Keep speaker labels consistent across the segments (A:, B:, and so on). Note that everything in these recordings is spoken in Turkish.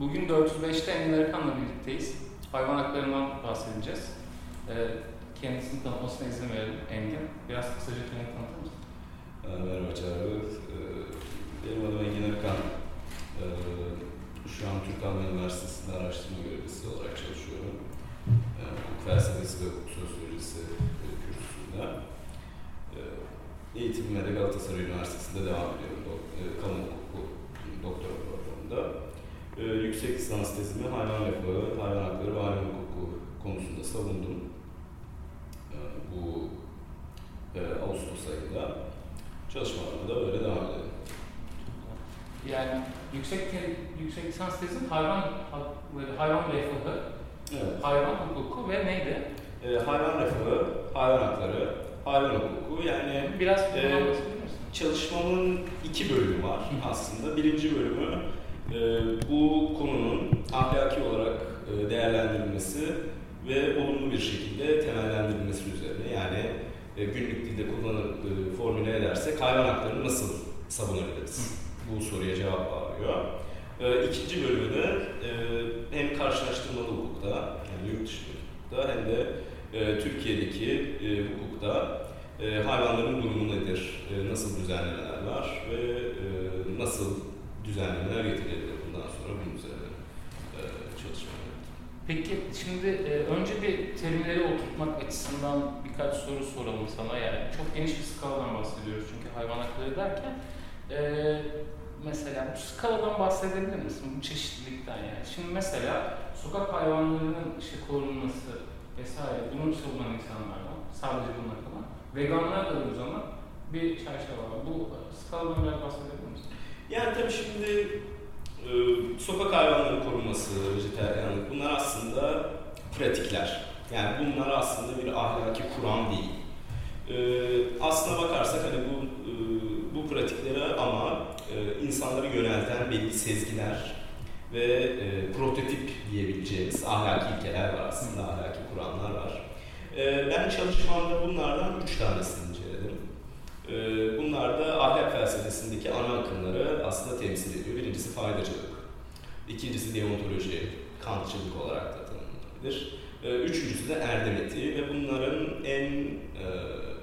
A: Bugün 405'te Engin Arıkan'la birlikteyiz. Hayvan haklarından bahsedeceğiz. Ee, kendisini tanıtmasına izin verelim Engin. Biraz kısaca kendini tanıtır mısın?
B: Ee, Merhaba Çağrı. Ee, Benim adım Engin Arıkan. Ee, Şu an Türk Alman Üniversitesi'nde araştırma görevlisi olarak çalışıyorum. Hukuk felsefesi ve hukuk sosyolojisi e, kürsüsünde. Eğitimime de Galatasaray Üniversitesi'nde devam ediyorum. E, Kamu hukuku doktora programında. Ee, Yüksek lisans tezimi hayvan refahı, hayvan hakları ve hayvan hukuku konusunda savundum. Ee, Bu e, Ağustos ayında. Çalışmalarına da öyle devam edelim.
A: Yani yüksek te- yüksek lisans tezin hayvan hayvan refahı,
B: Evet.
A: hayvan hukuku ve neydi?
B: E, hayvan refahı, hayvan hakları, hayvan hukuku yani
A: Biraz misin?
B: çalışmamın iki bölümü var aslında. Birinci bölümü e, bu konunun ahlaki olarak e, değerlendirilmesi ve olumlu bir şekilde temellendirilmesi üzerine. Yani e, günlük dilde kullanıp e, formüle edersek hayvan haklarını nasıl savunabiliriz? Bu soruya cevap arıyor. E, ikinci bölümü e, hem karşılaştırmalı hukukta, yani yurt dışı hukukta hem de e, Türkiye'deki e, hukukta e, hayvanların durumu nedir, e, nasıl düzenlemeler var ve e, nasıl düzenlemeler getirilebilir bundan sonra bunun üzerine e, çalışmalar.
A: Peki şimdi e, önce bir terimleri oturtmak açısından birkaç soru soralım sana. Yani çok geniş bir skaladan bahsediyoruz çünkü hayvan hakları derken. e, mesela bu skaladan bahsedebilir misin? Bu çeşitlilikten yani. Şimdi mesela sokak hayvanlarının işte korunması vesaire bunu savunan insanlar var. Sadece bunlar kalan. Veganlar da o zaman bir çerçeve var. Bu skaladan biraz bahsedebilir?
B: Yani tabii şimdi e, sokak hayvanları korunması, vejeteryanlık bunlar aslında pratikler. Yani bunlar aslında bir ahlaki kuram değil. E, aslına bakarsak hani bu e, bu pratiklere ama e, insanları yönelten belli sezgiler ve e, prototip diyebileceğimiz ahlaki ilkeler var aslında, ahlaki kuramlar var. E, ben çalışmamda bunlardan üç tanesini inceledim. Ee, Bunlar da ahlak felsefesindeki ana akımları aslında temsil ediyor. Birincisi faydacılık, ikincisi deontoloji, kantçılık olarak da tanımlanabilir. Ee, Üçüncüsü de erdem etiği ve bunların en e,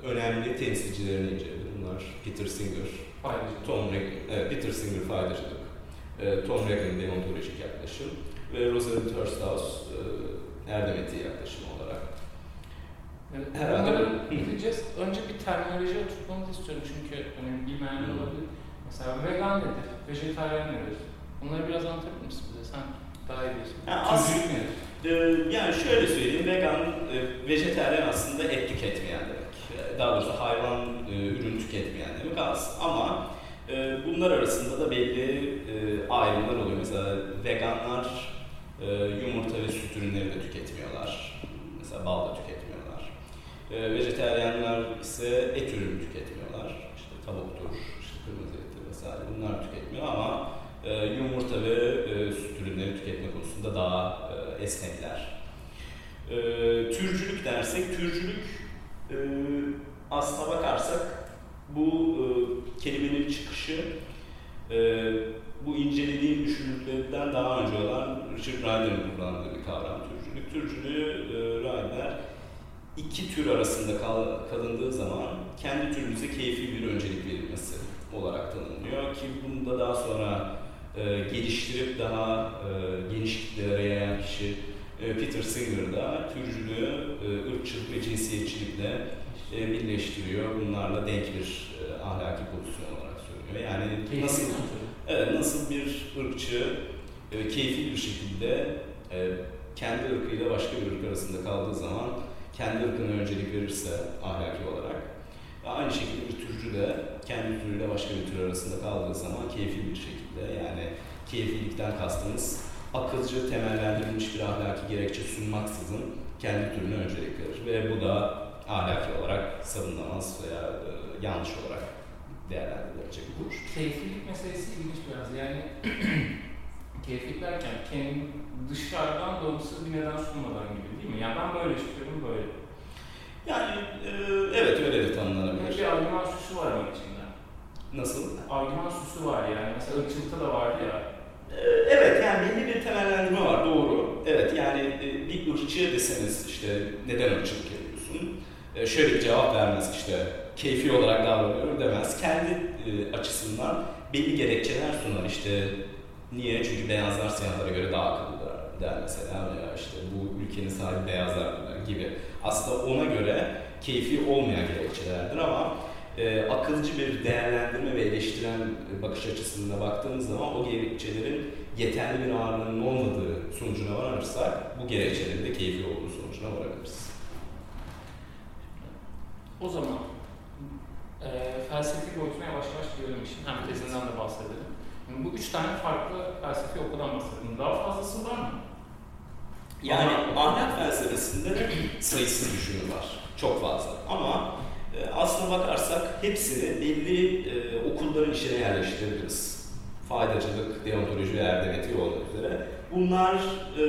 B: önemli temsilcilerini inceledim. Bunlar Peter Singer,
A: Faydacılık.
B: Tom Regan, evet, Peter Singer faydacılık, e, Tom Regan deontolojik yaklaşım ve Rosalind Hursthouse e, erdem etiği yaklaşımı olarak. Herhalde
A: Bunları. Önce bir terminoloji oturtmamızı istiyorum çünkü hani bilmeyenler olabilir. Mesela vegan nedir? Vejetaryen nedir? Bunları biraz anlatabilir misin bize? Sen daha iyi biliyorsun.
B: Ya as-
A: Türcülük nedir?
B: Ee, Yani şöyle söyleyeyim, vegan, e, vejeteryan aslında et tüketmeyen demek. E, Daha doğrusu hayvan e, ürün tüketmeyen demek az. Ama e, bunlar arasında da belli e, ayrımlar oluyor. Mesela veganlar e, yumurta ve süt ürünleri de tüketmiyorlar. Mesela bal da tüketmiyorlar. E, Vejeteryanlar ise et ürünü tüketmiyorlar. İşte tavuktur, işte kırmızı ettir vesaire bunlar tüketmiyor ama e, yumurta ve e, süt ürünleri tüketme konusunda daha e, esnekler. E, türcülük dersek, türcülük e, aslına bakarsak bu e, kelimenin çıkışı e, bu incelediğim düşünürlerden daha önce olan Richard Ryder'ın kullandığı bir kavram türcülük. Türcülüğü e, Ryder iki tür arasında kal- kalındığı zaman kendi türünüze keyfi bir öncelik verilmesi olarak tanımlıyor ki bunu da daha sonra e, geliştirip daha e, geniş kitlelere yayan kişi e, Peter Singer da türcülüğü e, ırkçılık ve cinsiyetçilikle e, birleştiriyor. Bunlarla denk bir e, ahlaki pozisyon olarak söylüyor. Yani nasıl? Evet, nasıl bir ırkçı e, keyfi bir şekilde e, kendi ırkıyla başka bir ırk arasında kaldığı zaman kendi ırkına öncelik verirse ahlaki olarak ve aynı şekilde bir türcü de kendi türüyle başka bir tür arasında kaldığı zaman keyfi bir şekilde yani keyfilikten kastımız akılcı temellendirilmiş bir ahlaki gerekçe sunmaksızın kendi türüne öncelik verir ve bu da ahlaki olarak savunamaz veya e, yanlış olarak değerlendirilecek bir duruş.
A: Keyiflilik meselesi ilginç biraz. Yani keyiflik derken kendi dışarıdan bağımsız bir neden sunmadan gibi değil mi? Yani ben böyle istiyorum böyle.
B: Yani e, evet öyle de tanımlanabilir.
A: bir argüman süsü var onun içinde.
B: Nasıl?
A: Argüman süsü var yani. Mesela ırkçılıkta da vardı ya.
B: E, evet yani belli bir ırkçıya deseniz işte neden ırkçılık yapıyorsun? E, şöyle bir cevap vermez işte keyfi olarak davranıyorum demez. Kendi e, açısından belli gerekçeler sunar işte niye? Çünkü beyazlar siyahlara göre daha akıllılar der mesela veya işte bu ülkenin sahibi beyazlar gibi. Aslında ona göre keyfi olmayan gerekçelerdir ama e, akılcı bir değerlendirme ve eleştiren bakış açısına baktığımız zaman o gerekçelerin yeterli bir ağırlığının olmadığı sonucuna varırsak bu gerekçelerin de keyfi olduğu sonucuna varabiliriz.
A: O zaman e, felsefi boyutuna yavaş yavaş girelim işin. Hem tezinden de bahsedelim. Yani bu üç tane farklı felsefi okuldan bahsettim. Daha fazlası var mı?
B: Yani ahlak felsefesinde sayısız düşünür var. Çok fazla. Ama e, aslına bakarsak hepsini belli e, okulların içine yerleştirebiliriz. Faydacılık, deontoloji ve erdem etiği olmak üzere. Bunlar e,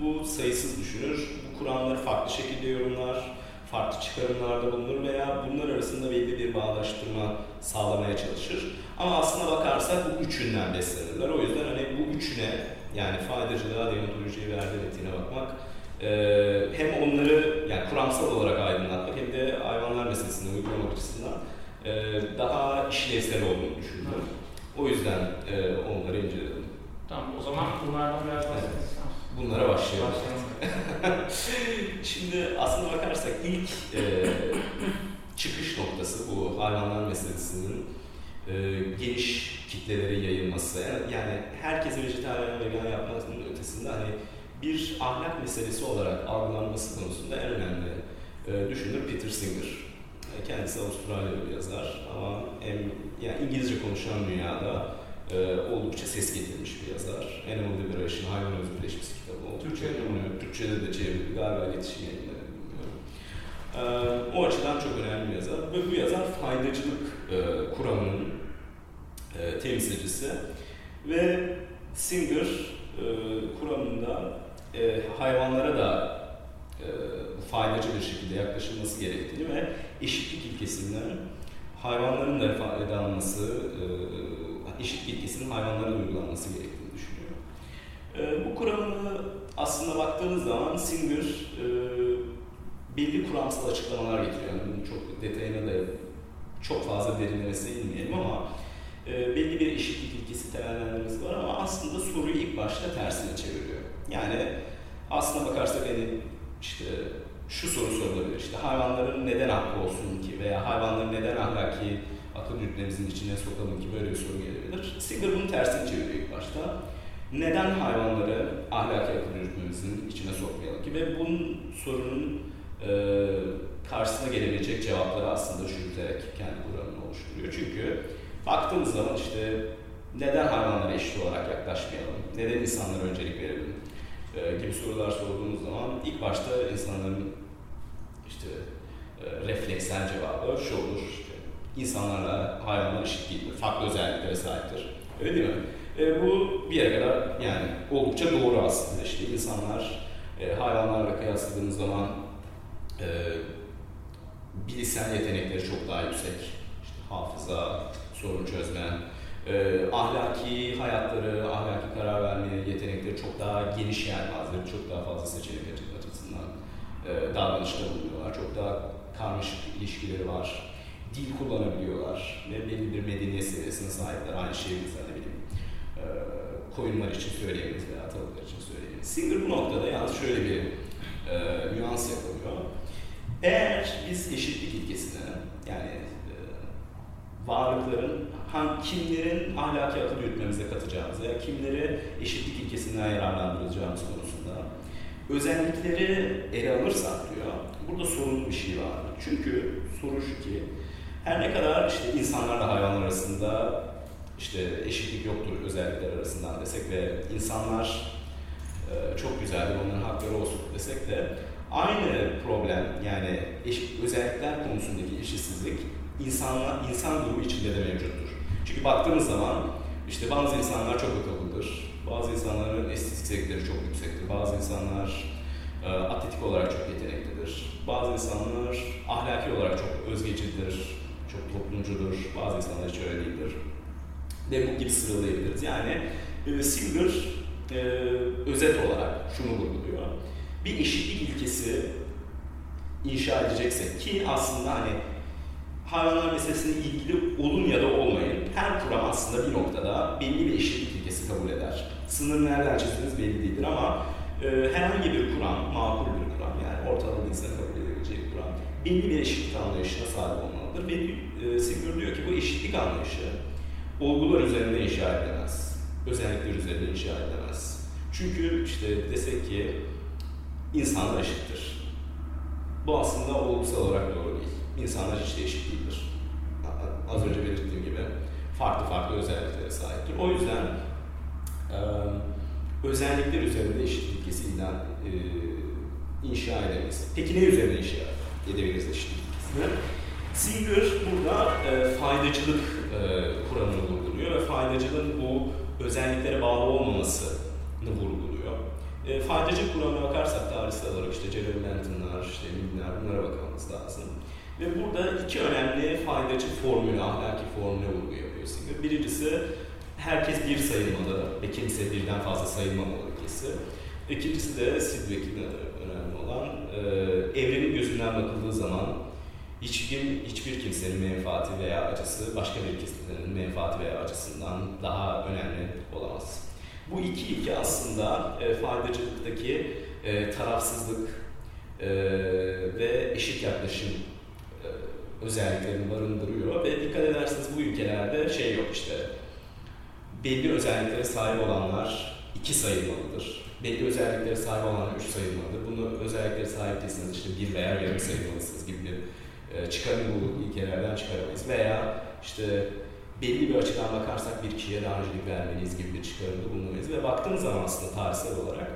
B: bu sayısız düşünür. Bu kuramları farklı şekilde yorumlar, farklı çıkarımlarda bulunur veya bunlar arasında belli bir bağdaştırma sağlamaya çalışır. Ama aslına bakarsak bu üçünden beslenirler. O yüzden hani bu üçüne yani faydacılığa, deontolojiye ve erdem etiğine bakmak e, hem onları yani kuramsal olarak aydınlatmak hem de hayvanlar meselesini uygulamak açısından e, daha işlevsel olduğunu düşünüyorum. O yüzden e, onları inceledim.
A: Tamam o zaman bunlardan biraz bahsedelim.
B: Bunlara. Başlayalım. Şimdi aslında bakarsak ilk e, çıkış noktası bu hayvanlar meselesinin e, geniş kitlelere yayılması. Yani herkesi vejetaryen vegan yapmasının ötesinde hani bir ahlak meselesi olarak algılanması konusunda en önemli e, düşünür Peter Singer. E, kendisi Avustralyalı bir yazar ama hem yani İngilizce konuşan dünyada e, oldukça ses getirmiş bir yazar. Animal Liberation, Hayvan Özgürleşmesi kitabı oldu.
A: Türkçe'de
B: mi? Türkçe'de de çevrildi. Galiba iletişim yayınları bilmiyorum. E, o açıdan çok önemli bir yazar. Ve bu yazar faydacılık e, kuramının e, temsilcisi. Ve Singer e, kuramında e, hayvanlara da e, faydacı bir şekilde yaklaşılması gerektiğini ve eşitlik ilkesinden hayvanların da faydalanması, e, eşitlik ilkesinin hayvanlara uygulanması gerektiğini düşünüyor. E, bu kuramını aslında baktığınız zaman Singer e, belli kuramsal açıklamalar getiriyor. Yani bunun çok detayına da çok fazla derinlemesine inmeyelim ama e, belli bir eşitlik ilkesi temellendirmesi var ama aslında soruyu ilk başta tersine çeviriyor. Yani aslına bakarsak hani işte şu soru sorulabilir. İşte hayvanların neden hakkı olsun ki veya hayvanların neden ahlaki akıl yürütmemizin içine sokalım ki böyle bir soru gelebilir. Singer bunun tersini çeviriyor ilk başta. Neden hayvanları ahlaki akıl yürütmemizin içine sokmayalım ki ve bunun sorunun e, karşısına gelebilecek cevapları aslında düşünerek kendi kuramını oluşturuyor. Çünkü baktığımız zaman işte neden hayvanlara eşit olarak yaklaşmayalım, neden insanlara öncelik verelim, e, gibi sorular sorduğumuz zaman ilk başta insanların işte e, refleksel cevabı şu olur. İnsanlarla hayvanlar eşit değildir, farklı özelliklere sahiptir. Öyle değil mi? E, bu bir yere kadar yani oldukça doğru aslında. İşte insanlar e, hayvanlarla kıyasladığımız zaman e, bilişsel yetenekleri çok daha yüksek. İşte hafıza, sorun çözme, e, ahlaki hayatları, ahlaki karar verme yetenekleri çok daha geniş yelpazeleri, çok daha fazla seçenek açısından e, davranışta bulunuyorlar. Çok daha karmaşık ilişkileri var. Dil kullanabiliyorlar ve belli bir medeniyet seviyesine sahipler. Aynı şeyi mesela ne bileyim e, koyunlar için söyleyemeyiz veya tavuklar için söyleyemeyiz. Singer bu noktada yalnız şöyle bir e, nüans yapılıyor. Eğer biz eşitlik ilkesine yani e, varlıkların hangi, kimlerin ahlaki akıl yürütmemize katacağımız veya kimleri eşitlik ilkesinden yararlandıracağımız konusunda özellikleri ele alırsak diyor, burada sorunlu bir şey var. Çünkü soru şu ki, her ne kadar işte insanlarla hayvanlar arasında işte eşitlik yoktur özellikler arasından desek ve insanlar e, çok güzeldir, onların hakları olsun desek de aynı problem yani eşit, özellikler konusundaki eşitsizlik insanla, insan grubu içinde de mevcuttur. Çünkü baktığımız zaman işte bazı insanlar çok akıllıdır, bazı insanların estetik zevkleri çok yüksektir, bazı insanlar e, atletik olarak çok yeteneklidir, bazı insanlar ahlaki olarak çok özgecidir, çok toplumcudur, bazı insanlar hiç öyle değildir. Ve bu gibi sıralayabiliriz. Yani e, Singer e, özet olarak şunu vurguluyor. bir eşitlik ilkesi inşa edeceksek ki aslında hani hayvanlar meselesine ilgili olun ya da olmayın her kuram aslında bir noktada belli bir eşitlik ilkesi kabul eder. Sınır nereden çizdiğiniz belli değildir ama e, herhangi bir kuram, makul bir kuram yani ortalama insanın kabul edebileceği bir kuram belli bir eşitlik anlayışına sahip olmalıdır. Ve e, Sigur diyor ki bu eşitlik anlayışı olgular üzerinde inşa edilemez. Özellikler üzerinde inşa edilemez. Çünkü işte desek ki insanlar eşittir. Bu aslında olgusal olarak doğru değil. İnsanlar hiç de eşit değildir. Az önce belirttiğim gibi farklı farklı özelliklere sahiptir. O yüzden e, özellikler üzerinde eşitlik ilan, e, inşa edemeyiz. Peki ne üzerine inşa edebiliriz eşitlik ilkesini? Singer burada e, faydacılık e, kuramını vurguluyor ve faydacılığın bu özelliklere bağlı olmamasını vurguluyor. E, faydacı kuramına bakarsak tarihsel olarak işte Jeremy Bentham'lar, işte Mill'ler bunlara bakmamız lazım. Ve burada iki önemli faydacı formülü, ahlaki formülü vurgu yapıyor Singer. Birincisi herkes bir sayılmalı ve kimse birden fazla sayılmamalı ilkesi. İkincisi de Sidgwick'in önemli olan e, evrenin gözünden bakıldığı zaman hiçbir, hiçbir kimsenin menfaati veya acısı başka bir kimsenin menfaati veya acısından daha önemli olamaz. Bu iki ilke aslında e, faydacılıktaki e, tarafsızlık e, ve eşit yaklaşım e, özelliklerini barındırıyor ve dikkat ederseniz bu ülkelerde şey yok işte belli özelliklere sahip olanlar iki sayılmalıdır. Belli özelliklere sahip olanlar üç sayılmalıdır. Bunu özelliklere sahip değilseniz işte bir veya yarım sayılmalısınız gibi bir çıkarım bu ilkelerden çıkaramayız. Veya işte belli bir açıdan bakarsak bir kişiye daha öncelik vermeliyiz gibi bir çıkarımda bulunamayız. Ve baktığımız zaman aslında tarihsel olarak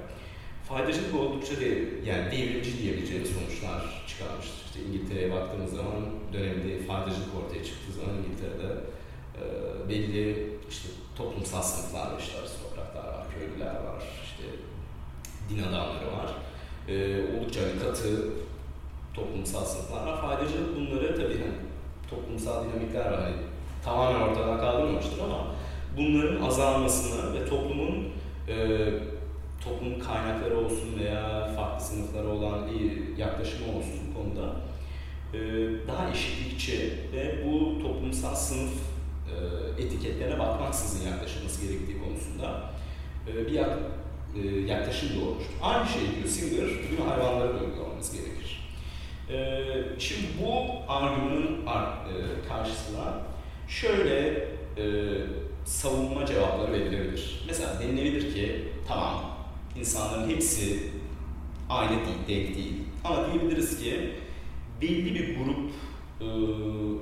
B: faydacılık oldukça de, yani devrimci diyebileceğimiz sonuçlar çıkarmıştır. İşte İngiltere'ye baktığımız zaman döneminde faydacılık ortaya çıktığı zaman İngiltere'de e, belli işte toplumsal sınıflar var, işte aristokratlar var, köylüler var, işte din adamları var. E, oldukça hani katı toplumsal sınıflar var. Faydacılık bunları tabii hani toplumsal dinamikler var. Hani tamamen ortadan kaldırmamıştır ama bunların azalmasını ve toplumun e, toplumun kaynakları olsun veya farklı sınıflara olan yaklaşımı olsun bu konuda e, daha eşitlikçi ve bu toplumsal sınıf e, etiketlerine bakmaksızın yaklaşılması gerektiği konusunda e, bir yak, e, yaklaşım doğurmuştur. Aynı şey diyor Singer, bugün hayvanlara da uygulamamız gerekir. E, şimdi bu argümanın e, karşısına şöyle e, savunma cevapları verilebilir. Mesela denilebilir ki tamam insanların hepsi aynı değil, denk değil. Ama diyebiliriz ki belli bir grup e,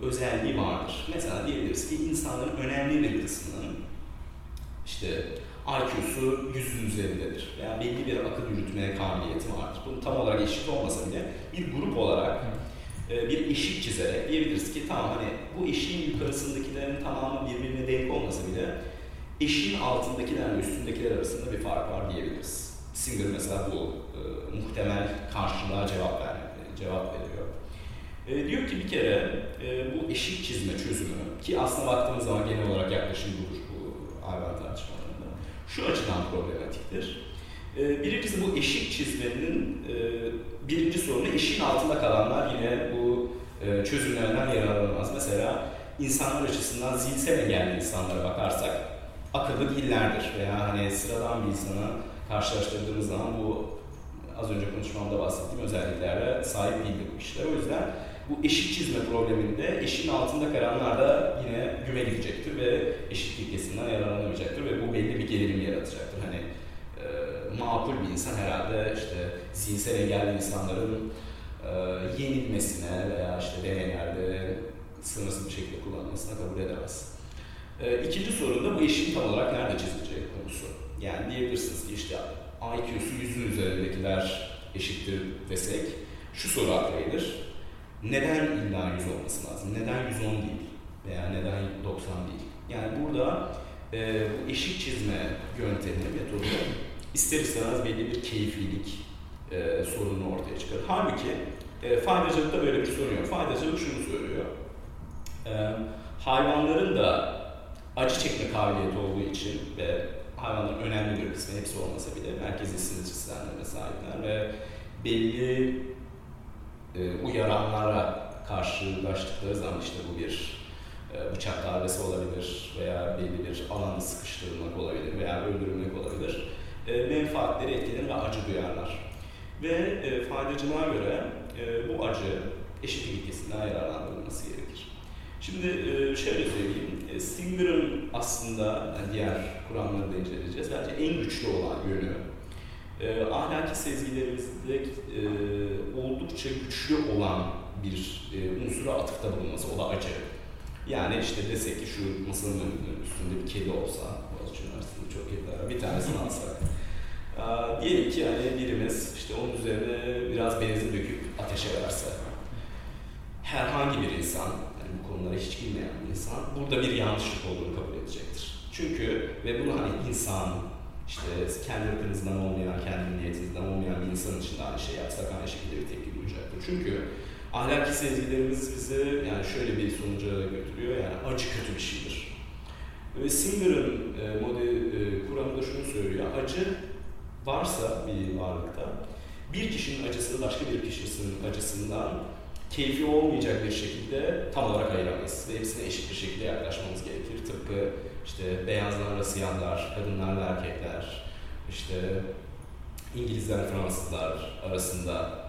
B: özelliği vardır. Mesela diyebiliriz ki insanların önemli bir kısmının işte IQ'su yüzün üzerindedir. Veya belli bir akıl yürütmeye kabiliyeti vardır. Bunun tam olarak eşit olmasa bile bir grup olarak e, bir eşik çizerek diyebiliriz ki tamam hani bu eşiğin yukarısındakilerin tamamı birbirine denk olmasa bile eşiğin altındakilerle üstündekiler arasında bir fark var diyebiliriz. Singer mesela bu e, muhtemel karşılığa cevap ver, cevap veriyor. E, diyor ki bir kere e, bu eşik çizme çözümü ki aslında baktığımız zaman genel olarak yaklaşım budur bu hayvan tartışmalarında. Şu açıdan problematiktir. E, birincisi bu eşik çizmenin e, birinci sorunu eşiğin altında kalanlar yine bu e, çözümlerden yararlanamaz. Mesela insanlar açısından zihinsel engelli insanlara bakarsak akıllı değillerdir veya hani sıradan bir insana karşılaştırdığımız zaman bu az önce konuşmamda bahsettiğim özelliklerle sahip değildir bu işler. O yüzden bu eşit çizme probleminde eşin altında kalanlar da yine güme gidecektir ve eşit ilkesinden yararlanamayacaktır ve bu belli bir gerilim yaratacaktır. Hani e, makul bir insan herhalde işte zihinsel engelli insanların e, yenilmesine veya işte deneylerde sınırsız bir şekilde kullanılmasına kabul edemez. E, ikinci sorun da bu eşin tam olarak nerede çizileceği konusu. Yani diyebilirsiniz ki işte IQ'su yüzün üzerindekiler eşittir desek şu soru akla gelir. Neden illa 100 olması lazım? Neden 110 değil? Veya neden 90 değil? Yani burada e, bu eşik çizme yöntemi, metodu ister istemez belli bir keyiflilik e, sorunu ortaya çıkar. Halbuki e, faydacılıkta böyle bir sorun yok. Faydacılık şunu söylüyor. E, hayvanların da acı çekme kabiliyeti olduğu için ve hayvanların önemli bir kısmı hepsi olmasa bile merkezi sinir sistemlerine sahipler ve belli e, uyaranlara karşılaştıkları zaman işte bu bir e, bıçak darbesi olabilir veya belli bir alanda sıkıştırılmak olabilir veya öldürülmek olabilir. E, menfaatleri etkilenir ve acı duyarlar. Ve e, faydacılığa göre e, bu acı eşit ilkesinden yararlandırılması gerekir. Şimdi e, şöyle söyleyeyim, e, Singer'ın aslında yani diğer kuramları da inceleyeceğiz. Bence en güçlü olan yönü e, ahlaki sezgilerimizde e, oldukça güçlü olan bir e, unsura atıfta bulunması, o da acı. Yani işte desek ki şu masanın üstünde bir kedi olsa, Boğaziçi Üniversitesi'nde çok kediler bir tanesini alsak. Aa, diyelim ki yani birimiz işte onun üzerine biraz benzin döküp ateşe verse. Herhangi bir insan, yani bu konulara hiç bilmeyen bir insan burada bir yanlışlık olduğunu kabul edecektir. Çünkü ve bunu hani insan, işte kendi ırkınızdan olmayan, kendi niyetinizden olmayan bir insan için de aynı şey yapsak aynı şekilde bir tepki duyacaktır. Çünkü ahlaki sezgilerimiz bizi yani şöyle bir sonuca götürüyor yani acı kötü bir şeydir. Ve Singer'ın e, model e, kuramı da şunu söylüyor. Acı varsa bir varlıkta bir kişinin acısını başka bir kişinin acısından keyfi olmayacak bir şekilde tam olarak ayıramayız. Ve hepsine eşit bir şekilde yaklaşmamız gerekir. Tıpkı işte beyazlarla siyahlar, kadınlarla erkekler, işte İngilizler, Fransızlar arasında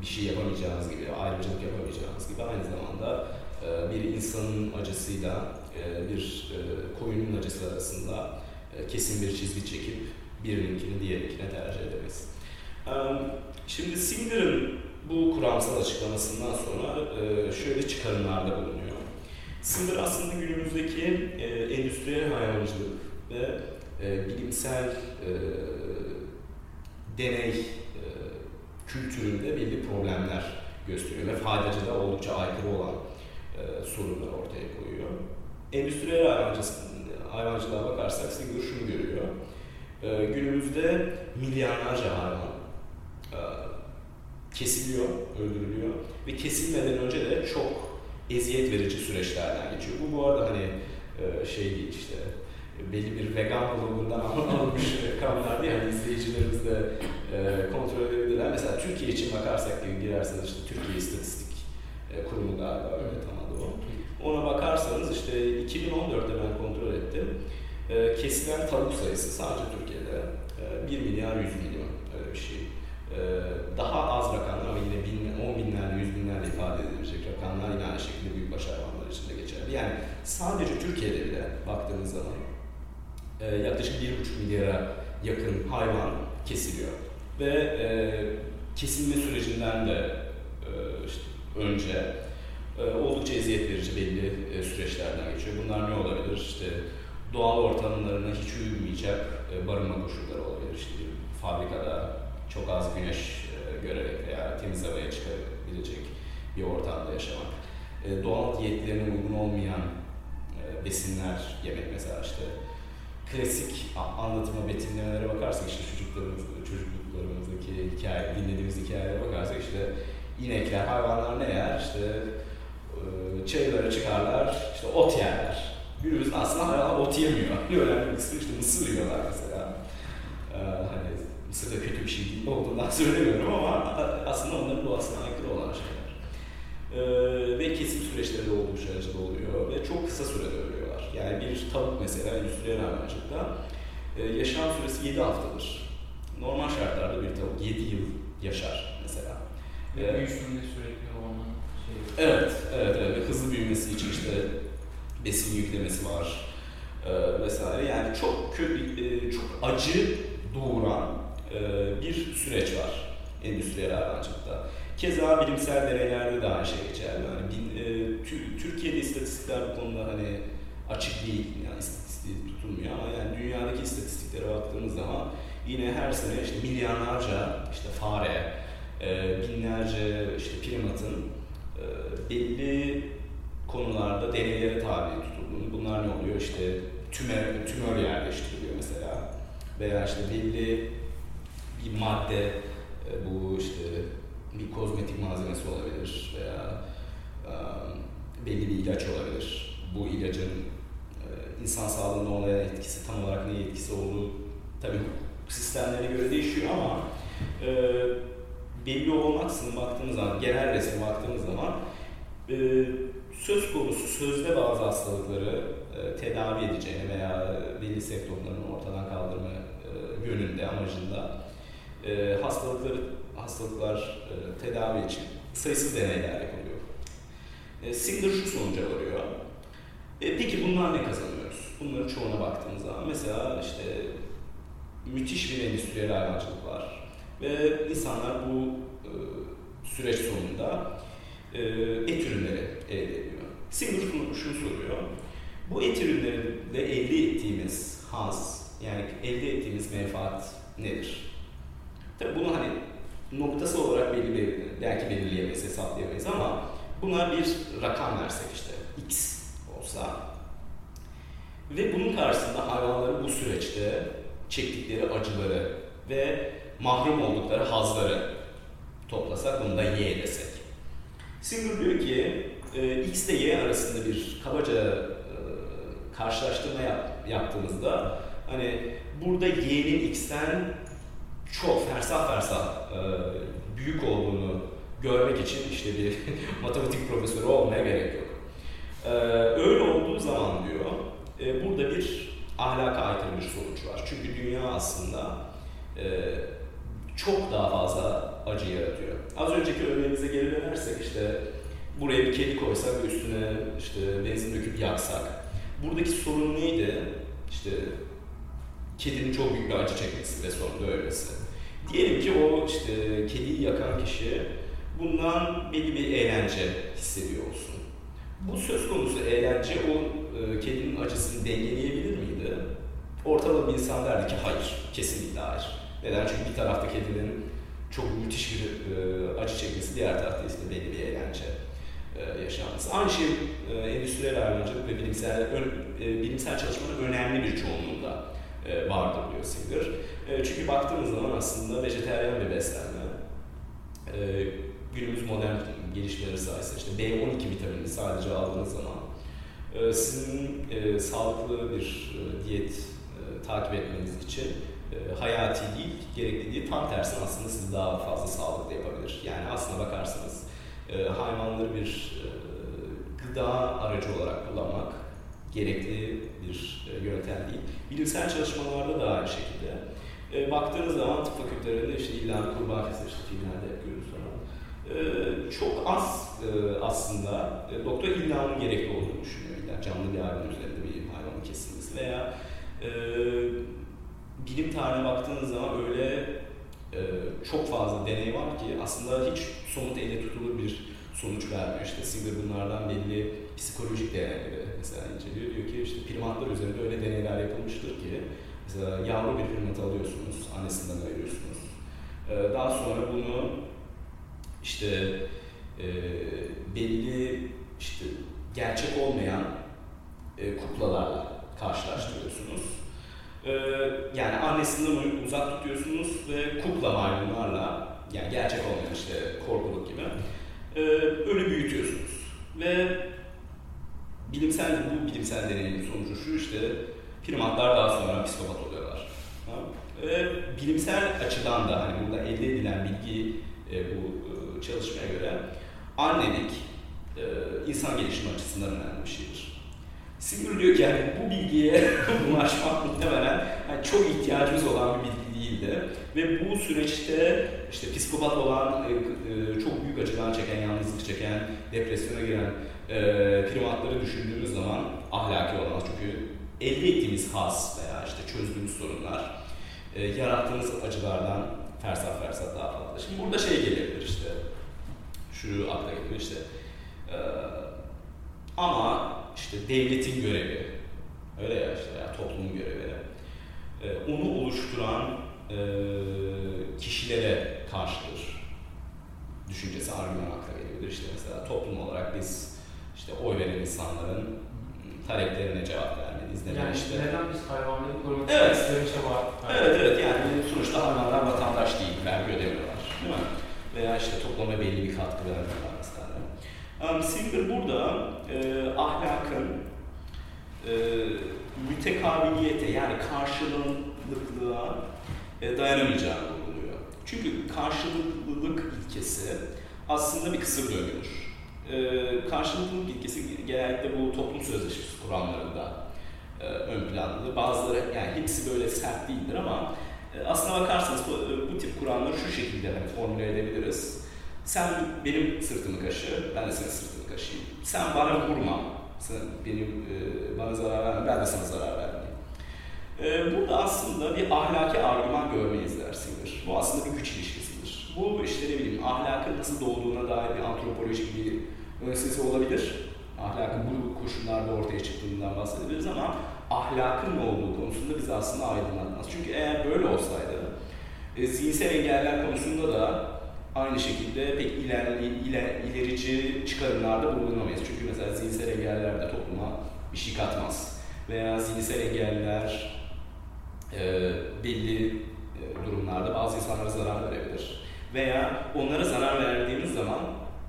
B: bir şey yapamayacağımız gibi, ayrımcılık yapamayacağımız gibi aynı zamanda e, bir insanın acısıyla e, bir e, koyunun acısı arasında kesin bir çizgi çekip birininkini diğerinkine tercih edemeyiz. Şimdi Singer'ın bu kuramsal açıklamasından sonra şöyle çıkarımlarda bulunuyor. Singer aslında günümüzdeki endüstriyel hayvancılık ve bilimsel deney kültüründe belli problemler gösteriyor ve faydacılığa oldukça aykırı olan e, sorunlar ortaya koyuyor. Endüstriyel hayvancılığa bakarsak Singer şunu görüyor. E, günümüzde milyarlarca hayvan e, kesiliyor, öldürülüyor ve kesilmeden önce de çok eziyet verici süreçlerden geçiyor. Bu bu arada hani e, şey değil işte belli bir vegan blogundan alınmış rakamlar değil. Yani izleyicilerimiz de e, kontrol edebilirler. Mesela Türkiye için bakarsak gibi girerseniz işte Türkiye İstatistik e, Kurumu galiba öyle tam adı o. Ona bakarsanız işte 2014'te ben kontrol ettim. E, kesilen tavuk sayısı sadece Türkiye'de e, 1 milyar 100 milyon öyle bir şey. E, daha az rakamlar ama yine bin, 10 binlerle 100 binlerle ifade edilecek rakamlar yine aynı şekilde büyükbaş hayvanlar için de geçerli. Yani sadece Türkiye'de bile baktığınız zaman e, yaklaşık 1,5 milyara yakın hayvan kesiliyor. Ve e, kesilme sürecinden de e, işte önce e, oldukça eziyet verici belli süreçlerden geçiyor. Bunlar ne olabilir? İşte doğal ortamlarına hiç uymayacak barınma koşulları olabilir. İşte fabrikada çok az güneş e, görerek veya temiz havaya çıkabilecek bir ortamda yaşamak. E, doğal diyetlerine uygun olmayan e, besinler yemek mesela işte klasik anlatıma, betimlemelere bakarsak işte çocuklarımız, çocukluklarımızdaki hikaye, dinlediğimiz hikayelere bakarsak işte inekler, hayvanlar ne yer? İşte çayılara çıkarlar, işte ot yerler. Günümüzde aslında hayvanlar ot yemiyor. Önemli bir kısmı işte mısır yiyorlar mesela. Hani da kötü bir şey değil olduğundan söylemiyorum ama aslında onların doğasına aykırı olan şeyler. Ee, ve kesim süreçleri de oldukça acılı oluyor ve çok kısa sürede ölüyor. Yani bir tavuk mesela endüstriyel hayvancılıkta e, yaşam süresi 7 haftadır. Normal şartlarda bir tavuk 7 yıl yaşar mesela.
A: Ve ee, büyüsünde sürekli hormon
B: şey. Evet, evet, evet. Ve hızlı büyümesi için işte besin yüklemesi var e, vesaire. Yani çok kötü, e, çok acı doğuran bir süreç var endüstriyel hayvancılıkta. Keza bilimsel deneylerde de aynı şey geçerli. Yani e, Türkiye'de istatistikler bu konuda hani açık değil. Yani istatistiği tutulmuyor ama yani dünyadaki istatistiklere baktığımız zaman yine her sene işte milyarlarca işte fare, e, binlerce işte primatın e, belli konularda deneylere tabi tutulduğunu. Bunlar ne oluyor? İşte tümör, tümör yerleştiriliyor mesela veya işte belli bir madde e, bu işte bir kozmetik malzemesi olabilir veya belli bir ilaç olabilir. Bu ilacın insan sağlığında olmayan etkisi, tam olarak ne etkisi olduğu tabii sistemlerine göre değişiyor ama e, belli olmaksızın baktığımız zaman, genel resme baktığımız zaman e, söz konusu sözde bazı hastalıkları e, tedavi edeceğini veya belli semptomlarını ortadan kaldırma e, yönünde, amacında e, hastalıkları hastalıklar e, tedavi için sayısız deneyler yapılıyor. E, Singer şu sonuca varıyor. E, peki bunlar ne kazanıyoruz? Bunların çoğuna baktığımız zaman mesela işte müthiş bir endüstriyel hayvancılık var ve insanlar bu e, süreç sonunda e, et ürünleri elde ediyor. Singer şunu, şunu soruyor. Bu et ürünlerinde elde ettiğimiz haz, yani elde ettiğimiz menfaat nedir? Tabi bunu hani noktası olarak belli belki belirleyemeyiz, hesaplayamayız ama buna bir rakam versek işte x olsa ve bunun karşısında hayvanların bu süreçte çektikleri acıları ve mahrum oldukları hazları toplasak bunu da y desek. Singer diyor ki e, x ile y arasında bir kabaca e, karşılaştırma yap, yaptığımızda hani burada y'nin x'ten çok fersah fersah e, büyük olduğunu görmek için işte bir matematik profesörü olmaya gerek yok. E, öyle olduğu zaman diyor, e, burada bir ahlaka aykırı bir sonuç var. Çünkü dünya aslında e, çok daha fazla acı yaratıyor. Az önceki örneğimize geri dönersek işte buraya bir kedi koysak ve üstüne işte benzin döküp yaksak. Buradaki sorun neydi? İşte kedinin çok büyük bir acı çekmesi ve sonunda ölmesi. Diyelim ki o işte kediyi yakan kişi bundan belli bir eğlence hissediyor olsun. Bu söz konusu eğlence o e, kedinin acısını dengeleyebilir miydi? Ortalama bir insan derdi ki hayır, kesinlikle hayır. Neden? Çünkü bir tarafta kedinin çok müthiş bir e, acı çekmesi, diğer tarafta ise belli bir eğlence e, yaşanması. Aynı şey e, endüstriyel hayvancılık ve bilimsel ön, e, bilimsel çalışmanın önemli bir çoğunluğunda e, vardır diyor Singer. E, çünkü baktığımız zaman aslında vejeteryan bir beslenme. E, günümüz modern gelişmeleri sayesinde işte B12 vitaminini sadece aldığınız zaman e, sizin sağlıklı bir diyet takip etmeniz için hayati değil, gerekli değil. Tam tersine aslında sizi daha fazla sağlıklı yapabilir. Yani aslına bakarsanız hayvanları bir gıda aracı olarak kullanmak gerekli bir e, yöntem değil. Bilimsel çalışmalarda da aynı şekilde. E, baktığınız zaman tıp fakültelerinde işte illa kurban kesir, işte filmlerde yapıyoruz falan. E, çok az aslında doktor illamın gerekli olduğunu düşünüyor. Yani canlı bir hayvan üzerinde bir hayvanın kesilmesi veya bilim tarihine baktığınız zaman öyle çok fazla deney var ki aslında hiç somut elle tutulur bir sonuç vermiyor. İşte Singer bunlardan belli psikolojik deneyleri mesela inceliyor. Diyor ki işte primatlar üzerinde öyle deneyler yapılmıştır ki mesela yavru bir primat alıyorsunuz, annesinden ayırıyorsunuz. E, daha sonra bunu işte e, belli işte gerçek olmayan e, kuklalarla karşılaştırıyorsunuz. E, yani annesinden uzak tutuyorsunuz ve kukla maymunlarla yani gerçek olmayan işte korkuluk gibi e, öyle büyütüyorsunuz. Ve bilimsel bu bilimsel deneyin sonucu şu işte primatlar daha sonra psikopat oluyorlar. Ve bilimsel açıdan da hani burada elde edilen bilgi e, bu e, çalışmaya göre annelik e, insan gelişimi açısından önemli bir şeydir. Singer diyor ki yani bu bilgiye ulaşmak muhtemelen yani çok ihtiyacımız olan bir bilgi değildi. Ve bu süreçte işte psikopat olan, e, e, çok büyük acılar çeken, yalnızlık çeken, depresyona giren e, primatları düşündüğümüz zaman ahlaki olamaz. Çünkü elde ettiğimiz haz veya işte çözdüğümüz sorunlar yarattığımız acılardan fersah fersah daha fazla. Şimdi burada şey gelebilir işte, şu akla geliyor işte, ama işte devletin görevi, öyle ya işte ya toplumun görevi, onu oluşturan e, kişilere karşıdır düşüncesi argüman akla geliyordur. İşte mesela toplum olarak biz işte oy veren insanların taleplerine cevap vermeliyiz. Neden
A: Yani
B: işte
A: neden biz hayvanları korumak
B: Evet.
A: bir çaba
B: Evet evet yani sonuçta hayvanlar vatandaş değil, vergi ödemiyorlar. Değil mi? Veya işte topluma belli bir katkı vermiyorlar mesela. Um, Singer burada e, ahlakın e, mütekabiliyete yani karşılıklılığa e, dayanamayacağını bulunuyor. Çünkü karşılıklılık ilkesi aslında bir kısır döngüdür. E, karşılıklılık ilkesi genellikle bu toplum sözleşmesi kuramlarında e, ön plandadır. Bazıları yani hepsi böyle sert değildir ama e, aslına bakarsanız bu, bu tip kuramları şu şekilde hani formüle edebiliriz. Sen benim sırtımı kaşı, ben de senin sırtını kaşıyayım. Sen bana vurma, sen benim e, bana zarar verme, ben de sana zarar vermeyeyim. E, burada aslında bir ahlaki argüman görmeyiz dersindir. Bu aslında bir güç ilişkisidir. Bu işte ne bileyim ahlakın nasıl doğduğuna dair bir antropolojik bir önsesi olabilir. Ahlakın bu koşullarda ortaya çıktığından bahsedebiliriz ama ahlakın ne olduğu konusunda bizi aslında aydınlatmaz. Çünkü eğer böyle olsaydı e, zihinsel engeller konusunda da aynı şekilde pek ilerli, iler, ilerici çıkarımlarda bulunamayız. Çünkü mesela zihinsel engeller de topluma bir şey katmaz. Veya zihinsel engeller e, belli e, durumlarda bazı insanlara zarar verebilir. Veya onlara zarar verdiğimiz zaman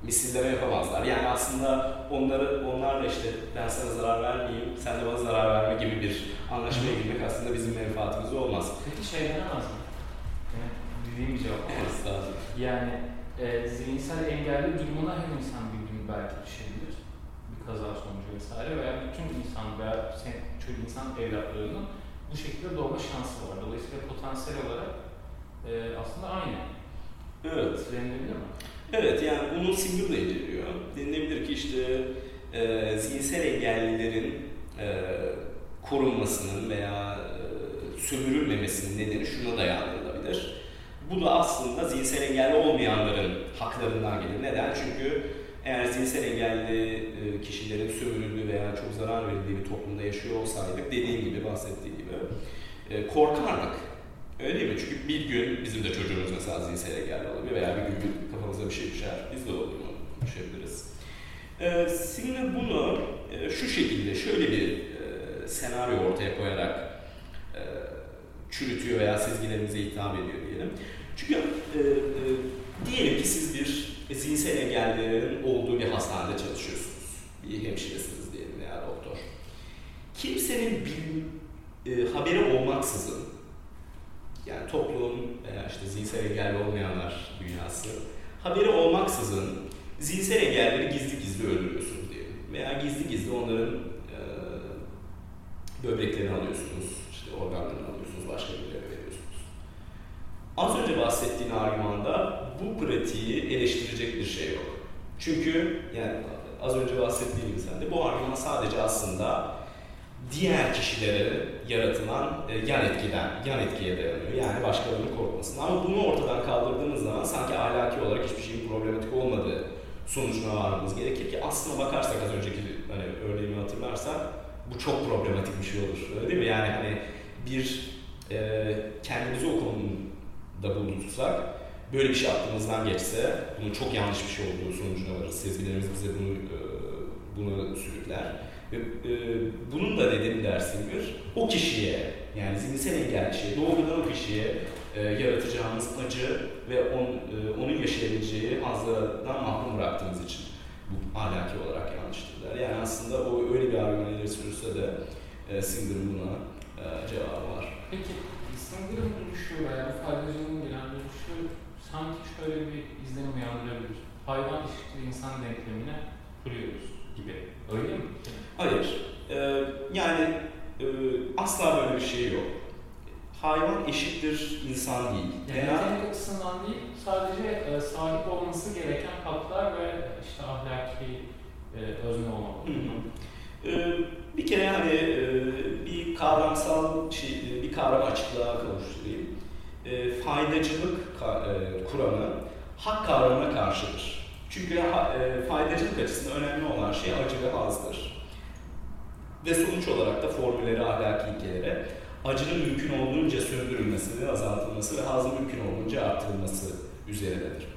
B: misilleme yapamazlar. Yani aslında onları onlarla işte ben sana zarar vermeyeyim, sen de bana zarar verme gibi bir anlaşmaya girmek aslında bizim menfaatimiz olmaz.
A: Peki şey denemez mi? Dediğim bir cevap ama. Yani e, zihinsel engelli durumuna her insan bir gün belki düşebilir. Bir kaza sonucu vesaire veya bütün insan veya sen, çocuk insan evlatlarının bu şekilde doğma şansı var. Dolayısıyla potansiyel olarak e, aslında aynı.
B: Evet.
A: Denilebilir mi?
B: Evet yani bunu Singer da inceliyor. Denilebilir ki işte e, zihinsel engellilerin e, korunmasının veya e, sömürülmemesinin nedeni şuna dayandırılabilir. Bu da aslında zihinsel engelli olmayanların haklarından gelir. Neden? Çünkü eğer zihinsel engelli e, kişilerin sömürüldüğü veya çok zarar verildiği bir toplumda yaşıyor olsaydık dediğim gibi bahsettiği gibi e, korkardık. Öyle değil mi? Çünkü bir gün bizim de çocuğumuz mesela zihinsel engelli olabilir veya bir gün kafamıza bir şey düşer. Biz de olduğunu düşebiliriz. E, Singer bunu e, şu şekilde, şöyle bir e, senaryo ortaya koyarak e, çürütüyor veya sezgilerimize hitap ediyor diyelim. Çünkü e, e, diyelim ki siz bir zihinsel engellilerin olduğu bir hastanede çalışıyorsunuz. Bir hemşiresiniz diyelim veya doktor. Kimsenin bil, e, haberi olmaksızın yani toplum veya işte zihinsel engelli olmayanlar dünyası haberi olmaksızın zihinsel engelleri gizli gizli öldürüyorsunuz diyelim. Veya gizli gizli onların e, böbreklerini alıyorsunuz, işte organlarını alıyorsunuz, başka birilere veriyorsunuz. Az önce bahsettiğin argümanda bu pratiği eleştirecek bir şey yok. Çünkü yani az önce bahsettiğim sen de bu argüman sadece aslında diğer kişilere yaratılan e, yan etkiden, yan etkiye dayanıyor. Yani başkalarının korkmasına. Ama bunu ortadan kaldırdığımız zaman sanki ahlaki olarak hiçbir şeyin problematik olmadığı sonucuna varmamız gerekir ki aslına bakarsak az önceki hani örneğimi hatırlarsak bu çok problematik bir şey olur. Öyle değil mi? Yani hani bir e, kendimizi o konumda bulundursak böyle bir şey aklımızdan geçse bunun çok yanlış bir şey olduğu sonucuna varız. Sezgilerimiz bize bunu e, bunu sürükler. E, bunun da dedim dersin bir o kişiye yani zihinsel engelli kişiye doğrudan o kişiye e, yaratacağımız acı ve on, e, onun yaşayabileceği hazlardan mahrum bıraktığımız için bu ahlaki olarak yanlıştır der. Yani aslında o öyle bir argüman ileri sürürse de e, Singer'ın buna e, cevabı var.
A: Peki Singer'ın duruşu veya faydacının gelen duruşu sanki şöyle bir izlenim uyandırabilir. Hayvan eşittir insan denklemine kuruyoruz gibi. Öyle mi?
B: Hayır. Ee, yani e, asla böyle bir şey yok. Hayvan eşittir insan değil.
A: Yani nitelik açısından değil, sadece e, sahip olması gereken haklar ve işte ahlaki e, özne olmak.
B: Hı hı. Ee, bir kere hani e, bir kavramsal şey, bir kavram açıklığa kavuşturayım. E, faydacılık ka, e, kuramı hak kavramına karşıdır. Çünkü e, faydacılık açısından önemli olan şey acı ve hazdır. Ve sonuç olarak da formülleri, ahlaki ilkelere acının mümkün olduğunca söndürülmesi ve azaltılması ve hazın mümkün olduğunca arttırılması üzerinedir.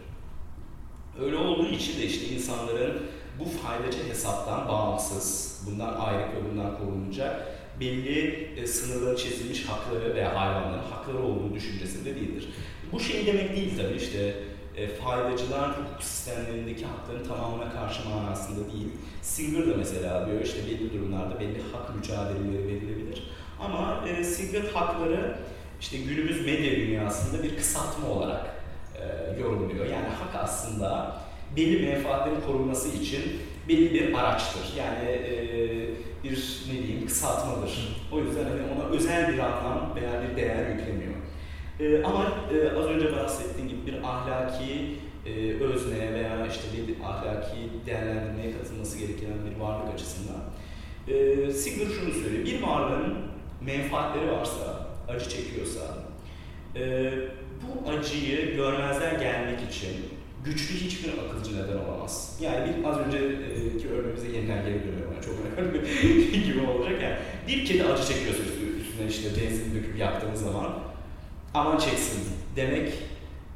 B: Öyle olduğu için de işte insanların bu faydacı hesaptan bağımsız, bundan ayrı ve bundan korunacak belli e, sınırları çizilmiş hakları veya hayvanların hakları olduğu düşüncesinde değildir. Bu şey demek değil tabii işte e, faydacılar hukuk sistemlerindeki hakların tamamına karşı manasında değil. Singer da mesela diyor işte belli durumlarda belli hak mücadeleleri verilebilir. Ama e, Singer hakları işte günümüz medya dünyasında bir kısaltma olarak e, yorumluyor. Yani hak aslında belli menfaatlerin korunması için belli bir araçtır. Yani e, bir ne diyeyim kısaltmadır. O yüzden hani ona özel bir anlam veya bir değer yüklemiyor. E, ama e, az önce bahsettiğim gibi bir ahlaki e, özne veya işte bir ahlaki değerlendirmeye katılması gereken bir varlık açısından e, Singer şunu söylüyor. Bir varlığın menfaatleri varsa, acı çekiyorsa e, bu acıyı görmezden gelmek için güçlü hiçbir akılcı neden olamaz. Yani bir az önceki örneğimize yeniden geri dönüyorum. Yani çok önemli gibi olacak yani. Bir kedi acı çekiyorsa üstüne işte benzin döküp yaktığınız zaman aman çeksin demek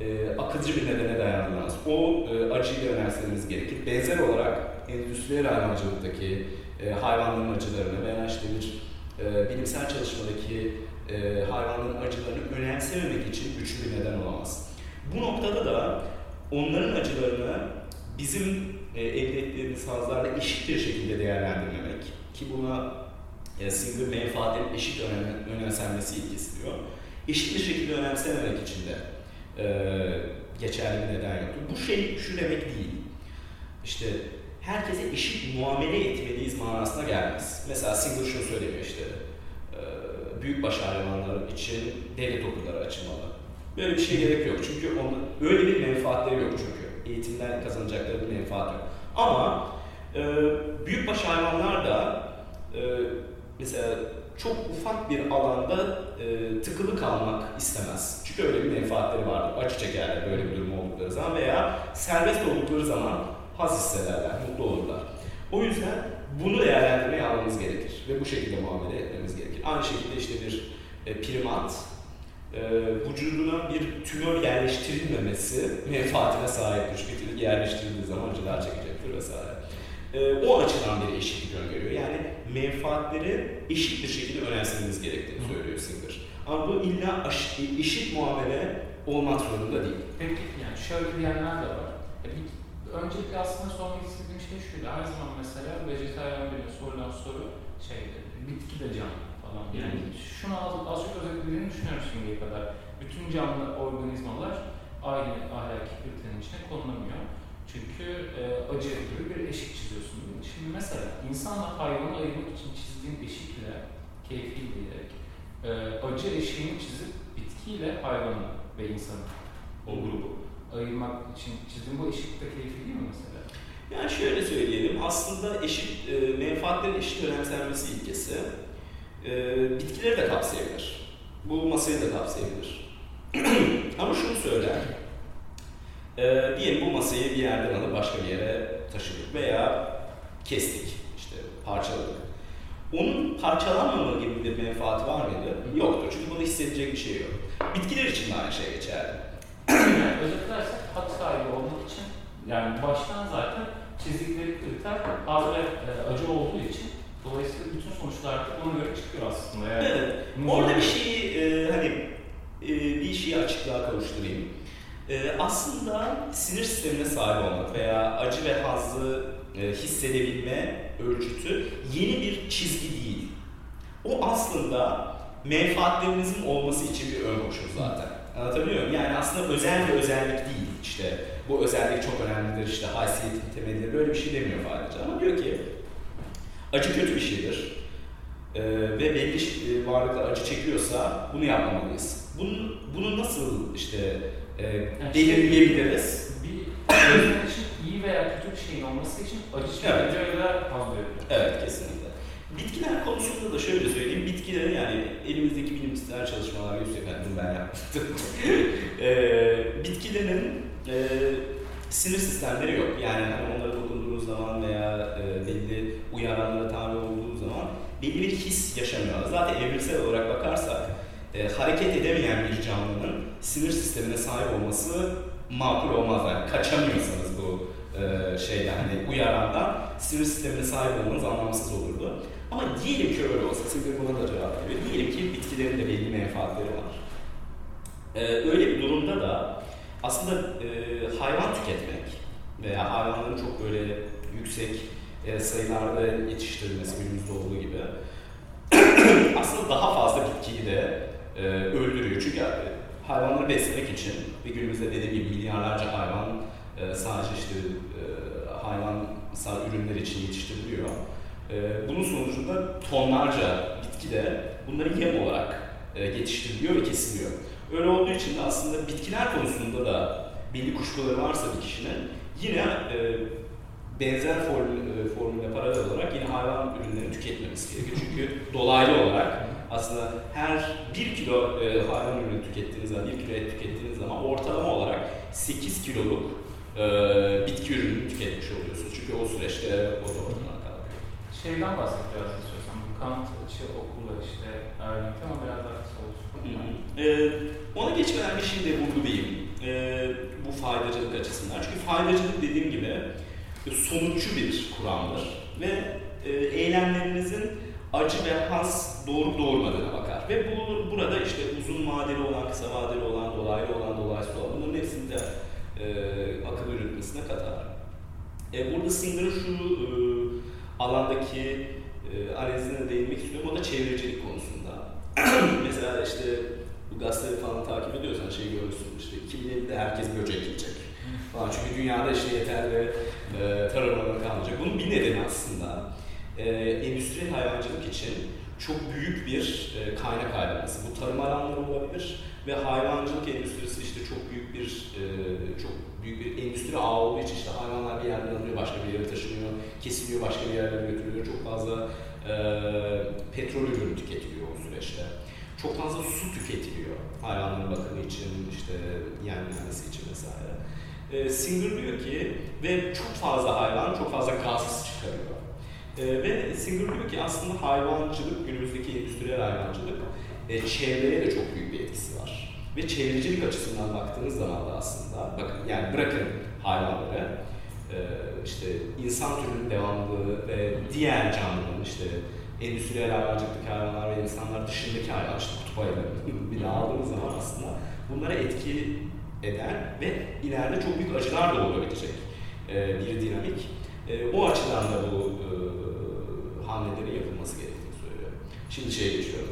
B: e, akılcı bir nedene dayanılmaz. O e, acıyı önemsememiz gerekir. Benzer olarak endüstriyel hayvancılıktaki e, hayvanların acılarını veya işte bir e, bilimsel çalışmadaki e, hayvanların acılarını önemsememek için güçlü bir neden olamaz. Bu noktada da onların acılarını bizim e, elde ettiğimiz hazlarla eşit bir şekilde değerlendirmemek ki buna e, single menfaatlerin eşit önem, önemsenmesi ilgisi diyor. Eşit bir şekilde önemsememek için de e, geçerli bir neden yoktur. Bu şey şu demek değil. İşte herkese eşit muamele etmeliyiz manasına gelmez. Mesela Singer şunu söylüyor işte, e, büyükbaş hayvanlar için devlet okulları açılmalı. Böyle bir şey gerek yok çünkü onun, öyle bir menfaatleri yok çünkü. Eğitimden kazanacakları bir menfaat yok. Ama e, büyükbaş hayvanlar da e, mesela çok ufak bir alanda e, tıkılı kalmak istemez. Çünkü öyle bir menfaatleri vardır. Acı çekerler böyle bir durum oldukları zaman veya serbest oldukları zaman haz hissederler, mutlu olurlar. O yüzden bunu değerlendirmeye almamız gerekir ve bu şekilde muamele etmemiz gerekir. Aynı şekilde işte bir e, primat e, vücuduna bir tümör yerleştirilmemesi menfaatine sahiptir. Çünkü yerleştirildiği zaman acılar çekecektir vesaire. E, o açıdan bir eşitlik öngörüyor. Yani menfaatleri eşit bir şekilde önemsememiz gerektiğini söylüyor Singer. Ama bu illa eşit muamele olmak zorunda değil.
A: Peki yani şöyle diyenler de var. E, öncelikle aslında sormak istediğim şey şuydu. Her zaman mesela vejetaryen birine sorulan soru şeydi, bitki de can falan. Yani şunu az, az çok özetlediğini düşünüyorum şimdiye kadar. Bütün canlı organizmalar aynı ahlaki kriterin içine konulmuyor. Çünkü e, acı gibi bir eşik çiziyorsun. Şimdi mesela insanla hayvanı ayırmak için çizdiğin eşikle, keyfi diyerek e, acı eşiğini çizip bitkiyle hayvanı ve insanı, o grubu ayırmak için çizdiğin bu eşik de keyfi değil mi mesela?
B: Yani şöyle söyleyelim, aslında eşit, e, menfaatlerin eşit önemsenmesi ilkesi e, bitkileri de kapsayabilir. Bu masayı da kapsayabilir. Ama şunu söyler, e, diyelim bu masayı bir yerden alıp başka bir yere taşıdık veya kestik, işte parçaladık. Onun parçalanmama gibi bir menfaati var mıydı? Yoktur. Çünkü bunu hissedecek bir şey yok. Bitkiler için de aynı şey geçerli.
A: yani özetlersek hak sahibi olmak için yani baştan zaten çizdikleri kriter az ve e, acı olduğu için dolayısıyla bütün sonuçlar da ona göre çıkıyor aslında. Yani
B: evet. Orada bir şeyi e, hani e, bir şeyi açıklığa kavuşturayım. E, aslında sinir sistemine sahip olmak veya acı ve hazzı e, hissedebilme ölçütü yeni bir çizgi değil. O aslında menfaatlerinizin olması için bir ön koşul zaten. Anlatabiliyor muyum? Yani aslında özel bir özellik değil. İşte bu özellik çok önemlidir, işte haysiyetin temelidir, böyle bir şey demiyor faydacı. Ama diyor ki acı kötü bir şeydir. Ee, ve belli e, varlıklar acı çekiyorsa bunu yapmamalıyız. Bunu, bunu nasıl işte e, yani belirleyebiliriz?
A: Bir özne için iyi veya kötü bir şeyin olması için acı evet. fazla yapıyor.
B: Evet, kesinlikle. Bitkiler konusunda da şöyle söyleyeyim, bitkileri yani elimizdeki bilimsel çalışmalar yani bunu ben yaptım. e, bitkilerin e, sinir sistemleri yok. Yani hani onlara dokunduğunuz zaman veya e, belli uyaranlara tabi olduğunuz zaman belli bir his yaşamıyorlar. Zaten evrimsel olarak bakarsak e, hareket edemeyen bir canlının sinir sistemine sahip olması makul olmaz. Yani kaçamıyorsanız bu e, şeyden hani uyarandan sinir sistemine sahip olmanız anlamsız olurdu. Ama diyelim ki öyle olsa, Silver buna da cevap veriyor. Diyelim ki bitkilerin de belli menfaatleri var. Ee, öyle bir durumda da aslında e, hayvan tüketmek veya hayvanların çok böyle yüksek e, sayılarda yetiştirilmesi günümüzde olduğu gibi aslında daha fazla bitkiyi de e, öldürüyor. Çünkü hayvanları beslemek için ve günümüzde dediğim gibi milyarlarca hayvan e, sadece işte e, hayvansal ürünler için yetiştiriliyor. E, bunun sonucunda tonlarca bitki de bunları yem olarak e, yetiştiriliyor ve kesiliyor. Öyle olduğu için de aslında bitkiler konusunda da belli kuşkuları varsa bir kişinin yine e, benzer e, formüle paralel olarak yine hayvan ürünlerini tüketmemesi gerekiyor. Çünkü dolaylı olarak aslında her bir kilo e, hayvan ürünü tükettiğiniz zaman, bir kilo et tükettiğiniz zaman ortalama olarak 8 kiloluk e, bitki ürünü tüketmiş oluyorsunuz. Çünkü o süreçte o da ortadan kalkıyor.
A: Şeyden bahset biraz istiyorsan. Bu Kantçı okulu işte öğrenmek ama biraz daha kısa olsun.
B: Ee, ona geçmeden bir şey de vurgulayayım. Ee, bu faydacılık açısından. Çünkü faydacılık dediğim gibi sonuççu bir kuramdır ve e, eylemlerinizin acı ve has doğru doğurmadığına bakar. Ve bu burada işte uzun vadeli olan, kısa vadeli olan, dolaylı olan, dolaysız olan bunların hepsini de e, akıl yürütmesine katar. E, burada Singer'ın şu e, alandaki e, analizine değinmek istiyorum. O da çevrecilik konusunda. Mesela işte bu gazeteleri falan takip ediyorsan şey görürsün işte 2050'de herkes böcek yiyecek falan. Çünkü dünyada işte yeterli e, tarım alanı kalmayacak. Bunun bir nedeni aslında e, endüstriyel hayvancılık için çok büyük bir e, kaynak ayrılması. Bu tarım alanları olabilir ve hayvancılık endüstrisi işte çok büyük bir e, çok büyük bir endüstri ağı olduğu için işte hayvanlar bir yerden alınıyor, başka bir yere taşınıyor, kesiliyor, başka bir yerlere götürülüyor. Çok fazla e, petrol ürünü tüketiliyor o süreçte. Çok fazla su tüketiliyor hayvanların bakımı için, işte yenmesi için vesaire. E, Singer diyor ki ve çok fazla hayvan çok fazla gaz çıkarıyor. E, ve Singer diyor ki aslında hayvancılık, günümüzdeki endüstriyel hayvancılık e, çevreye de çok büyük bir etkisi var. Ve çevrecilik açısından baktığınız zaman da aslında, bakın yani bırakın hayvanları, e, işte insan türünün devamlılığı ve diğer canlıların işte endüstriyel hayvancılıktaki hayvanlar ve insanlar dışındaki hayvan, işte kutup ayıları bir daha aldığınız zaman aslında bunlara etki eden ve ileride çok büyük acılar da olabilecek e, bir dinamik. E, o açıdan da bu e, hamlelerin yapılması gerektiğini söylüyor. Şimdi şey geçiyorum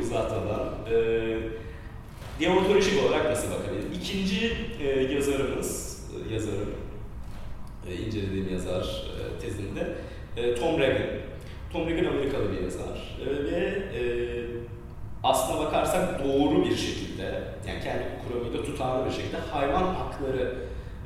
B: uzatmadan. E, deontolojik olarak nasıl bakabiliriz? İkinci e, yazarımız, e, yazarım, e, incelediğim yazar e, tezinde e, Tom Regan. Tom Regan Amerikalı bir yazar e, ve e, aslına bakarsak doğru bir şekilde, yani kendi kuramıyla tutarlı bir şekilde hayvan hakları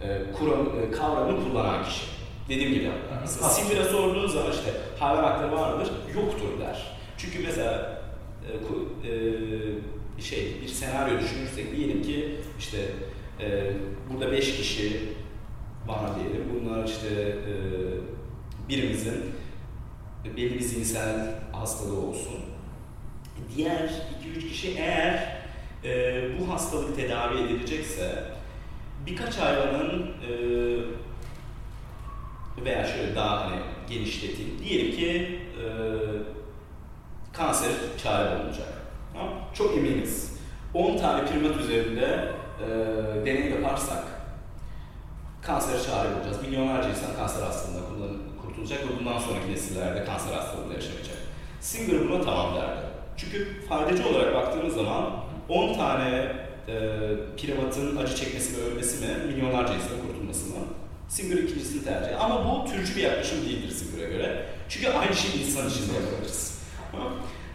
B: e, kuram, e, kavramını kullanan kişi. Dediğim gibi, Sindir'e sorduğun zaman işte hayvan hakları var mıdır? Yoktur der. Çünkü mesela e, e, şey bir senaryo düşünürsek diyelim ki işte e, burada beş kişi var diyelim. Bunlar işte e, birimizin belli bir zihinsel hastalığı olsun. Diğer iki üç kişi eğer e, bu hastalık tedavi edilecekse birkaç hayvanın e, veya şöyle daha hani genişleteyim. Diyelim ki e, kanser çare bulunacak. Tamam? Çok eminiz. 10 tane primat üzerinde e, deney yaparsak kanser çare bulacağız. Milyonlarca insan kanser hastalığında kurtulacak ve bundan sonraki nesillerde kanser hastalığında yaşamayacak. Singer buna tamam derdi. Çünkü faydacı olarak baktığımız zaman 10 tane e, primatın acı çekmesi ve ölmesi mi, milyonlarca insanın kurtulması mı? Singer ikincisini tercih Ama bu türcü bir yaklaşım değildir Singer'a göre. Çünkü aynı şeyi insan için de yapabiliriz.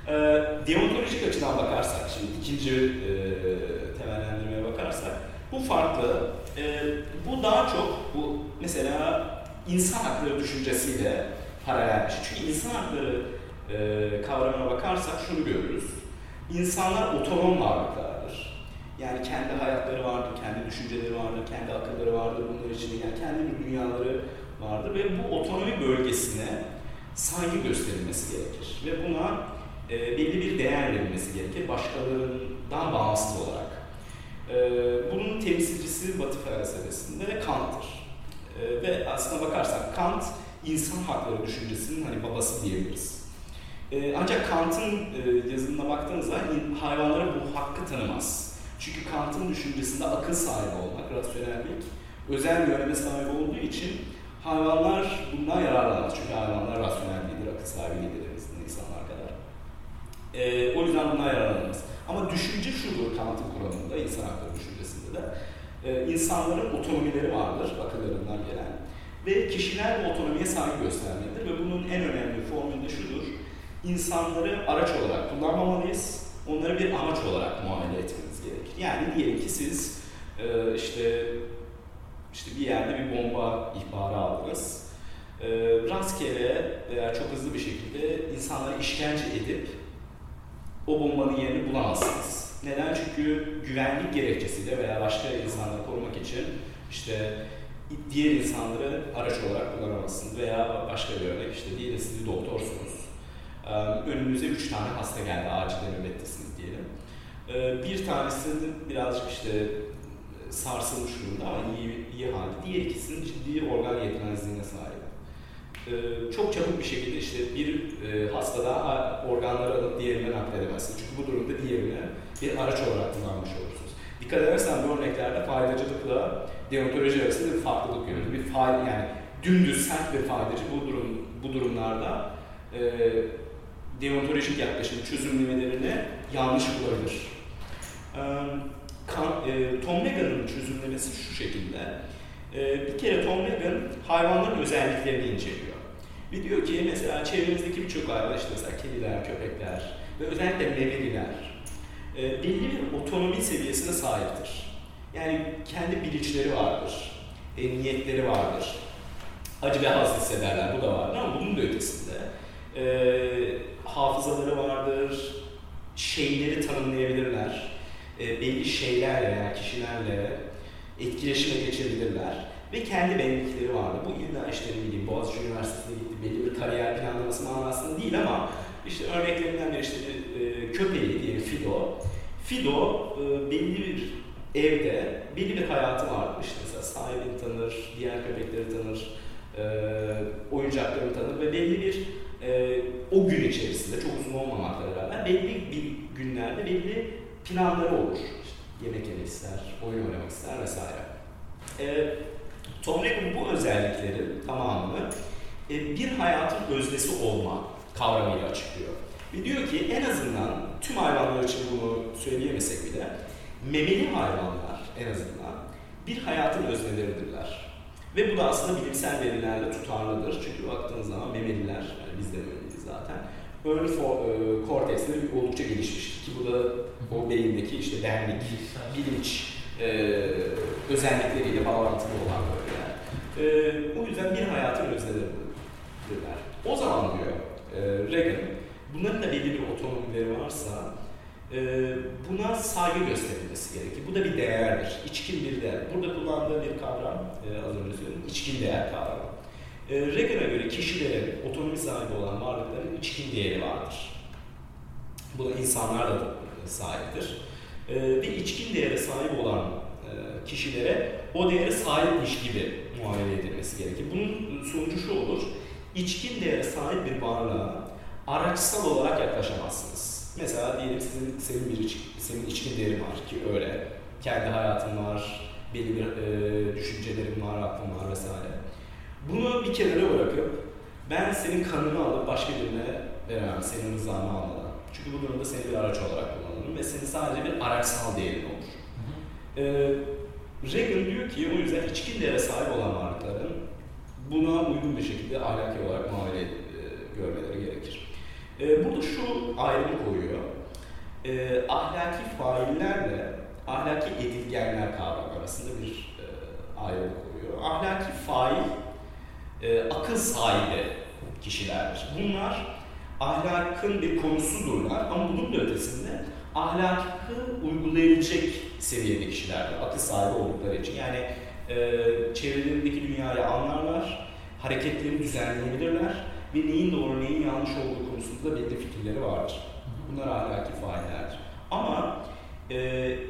B: e, deontolojik açıdan bakarsak, şimdi ikinci e, temellendirmeye bakarsak, bu farklı. E, bu daha çok, bu mesela insan hakları düşüncesiyle paralel bir şey. Çünkü insan hakları e, kavramına bakarsak şunu görürüz. İnsanlar otonom varlıklardır. Yani kendi hayatları vardır, kendi düşünceleri vardır, kendi akılları vardır, bunlar için yani kendi bir dünyaları vardır ve bu otonomi bölgesine saygı gösterilmesi gerekir. Ve buna e, belli bir değer verilmesi gerekir başkalarından bağımsız olarak. E, bunun temsilcisi Batı felsefesinde Kant'tır. E, ve aslına bakarsak Kant insan hakları düşüncesinin hani babası diyebiliriz. E, ancak Kant'ın e, yazımına baktığınızda hayvanlara bu hakkı tanımaz. Çünkü Kant'ın düşüncesinde akıl sahibi olmak, rasyonellik, özel bir öneme sahip olduğu için hayvanlar bundan yararlanmaz. Çünkü hayvanlar rasyonel değildir, akıl sahibi değildir insanlar kadar. Ee, o yüzden bundan yararlanmaz. Ama düşünce şudur Kant'ın kuramında, insan hakları düşüncesinde de. Ee, insanların otonomileri vardır, akıllarından gelen. Ve kişiler bu otonomiye saygı göstermelidir ve bunun en önemli formülü şudur. İnsanları araç olarak kullanmamalıyız, onları bir amaç olarak muamele gerekir. Yani diyelim ki siz e, işte işte bir yerde bir bomba ihbarı aldınız. E, rastgele veya çok hızlı bir şekilde insanlara işkence edip o bombanın yerini bulamazsınız. Neden? Çünkü güvenlik gerekçesiyle veya başka insanları korumak için işte diğer insanları araç olarak kullanamazsınız. Veya başka bir örnek işte diyelim siz bir doktorsunuz. Önünüze üç tane hasta geldi, acilde nöbettesiniz diyelim. Bir tanesi birazcık işte sarsılmış durumda ama iyi, iyi halde. Diğer ikisinin ciddi organ yetmezliğine sahip. Çok çabuk bir şekilde işte bir hastada organları alıp diğerine nakledemezsiniz. Çünkü bu durumda diğerine bir araç olarak kullanmış olursunuz. Dikkat edersen bu örneklerde faydacılıkla deontoloji arasında bir farklılık görüyoruz. Bir fail yani dümdüz sert bir faydacı bu durum bu durumlarda e, deontolojik yaklaşım çözümlemelerini yanlış bulabilir. E, Tom Megan'ın çözümlemesi şu şekilde. E, bir kere Tom Megan hayvanların özelliklerini inceliyor. Ve diyor ki mesela çevremizdeki birçok hayvan işte mesela kediler, köpekler ve özellikle memeliler e, belli bir otonomi seviyesine sahiptir. Yani kendi bilinçleri vardır, niyetleri vardır, acı ve haz hissederler, bu da vardır ama bunun da ötesinde hafızaları vardır, şeyleri tanımlayabilirler, e, belli şeylerle kişilerle etkileşime geçebilirler ve kendi benlikleri vardır. Bu illa işte ne bileyim Boğaziçi Üniversitesi'ne gitti, belli bir kariyer planlaması manasında değil ama işte örneklerinden biri işte e, köpeği diye Fido. Fido e, belli bir evde belli bir hayatı vardır. İşte mesela sahibini tanır, diğer köpekleri tanır, e, oyuncaklarını tanır ve belli bir e, o gün içerisinde çok uzun olmamakla beraber belli bir günlerde belli planları olur. İşte yemek yemek ister, oyun oynamak ister vesaire. E, Tom Regan bu özellikleri tamamını e, bir hayatın öznesi olma kavramıyla açıklıyor. Ve diyor ki en azından tüm hayvanlar için bunu söyleyemesek bile memeli hayvanlar en azından bir hayatın özneleridirler. Ve bu da aslında bilimsel verilerle tutarlıdır. Çünkü baktığınız zaman memeliler, yani biz de memeliyiz zaten, ön korteksleri oldukça gelişmiştir. Ki bu da o beyindeki işte benlik, bilinç e, özellikleriyle bağlantılı olan bölgeler. E, o yüzden bir hayatın özneleridirler. O zaman diyor e, Reagan, bunların da belli bir otonomileri varsa e, buna saygı gösterilmesi gerekir. Bu da bir değerdir, içkin bir değer. Burada kullandığı bir kavram, e, az önce söyledim, içkin değer kavramı. E, Reagan'a göre kişilerin, otonomi sahibi olan varlıkların içkin değeri vardır. Buna insanlar da sahiptir. E, ve içkin değere sahip olan e, kişilere o değere sahipmiş gibi muamele edilmesi gerekir. Bunun sonucu şu olur, içkin değere sahip bir varlığa araçsal olarak yaklaşamazsınız. Mesela diyelim sizin senin bir senin içkin değerin var ki öyle. Kendi hayatın var, belli bir e, düşüncelerin var, aklın var vesaire. Bunu bir kenara bırakıp ben senin kanını alıp başka birine veremem, senin rızanı almadan. Çünkü bu durumda seni bir araç olarak kullanırım ve senin sadece bir araçsal değerin olur. Hı hı. E, Reagan diyor ki o yüzden içkin değere sahip olan varlıkların buna uygun bir şekilde ahlaki olarak muamele e, görmeleri gerekir. E, burada şu ayrımı koyuyor. E, ahlaki faillerle ahlaki edilgenler kavramı arasında bir e, ayrım koyuyor. Ahlaki fail e, akıl sahibi kişilerdir. Bunlar ahlakın bir konusudurlar ama bunun ötesinde ahlakı uygulayabilecek seviyede kişilerdir. Akıl sahibi oldukları için. Yani e, çevrelerindeki dünyayı anlarlar, hareketlerini düzenleyebilirler ve neyin doğru neyin yanlış olduğu konusunda belli fikirleri vardır. Bunlar ahlaki faillerdir. Ama e,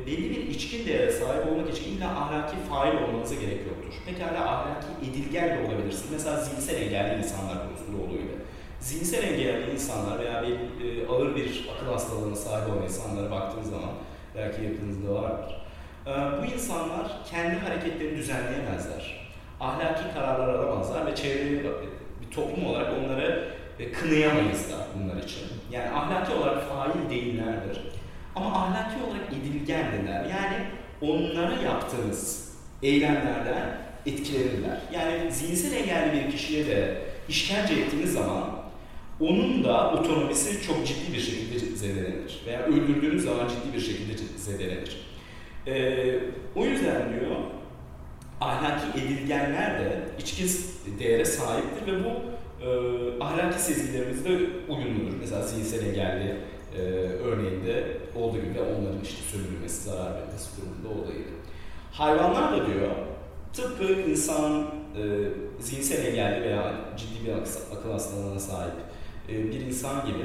B: belli bir içkin değere sahip olmak için illa ahlaki fail olmanıza gerek yoktur. Pekala ahlaki edilgen de olabilirsiniz. Mesela zihinsel engelli insanlar konusunda gibi. Zihinsel engelli insanlar veya bir e, ağır bir akıl hastalığına sahip olan insanlara baktığınız zaman Belki yakınızda vardır. Ee, bu insanlar kendi hareketlerini düzenleyemezler. Ahlaki kararlar alamazlar ve çevreyi bir toplum olarak onları e, kınayamayız da bunlar için. Yani ahlaki olarak fail değillerdir. Ama ahlaki olarak edilgendirler. Yani onlara yaptığınız eylemlerden etkilenirler. Yani zihinsel engelli bir kişiye de işkence ettiğiniz zaman onun da otonomisi çok ciddi bir şekilde zedelenir. Veya öldürdüğünüz zaman ciddi bir şekilde zedelenir. Ee, o yüzden diyor ahlaki edilgenler de içkin değere sahiptir ve bu e, ahlaki sezgilerimizde uyumludur. Mesela zihinsel engelli e, örneğinde olduğu gibi onların işte sömürülmesi, zarar vermesi durumunda gibi. Hayvanlar da diyor tıpkı insan e, zihinsel engelli veya ciddi bir akıl hastalığına sahip bir insan gibi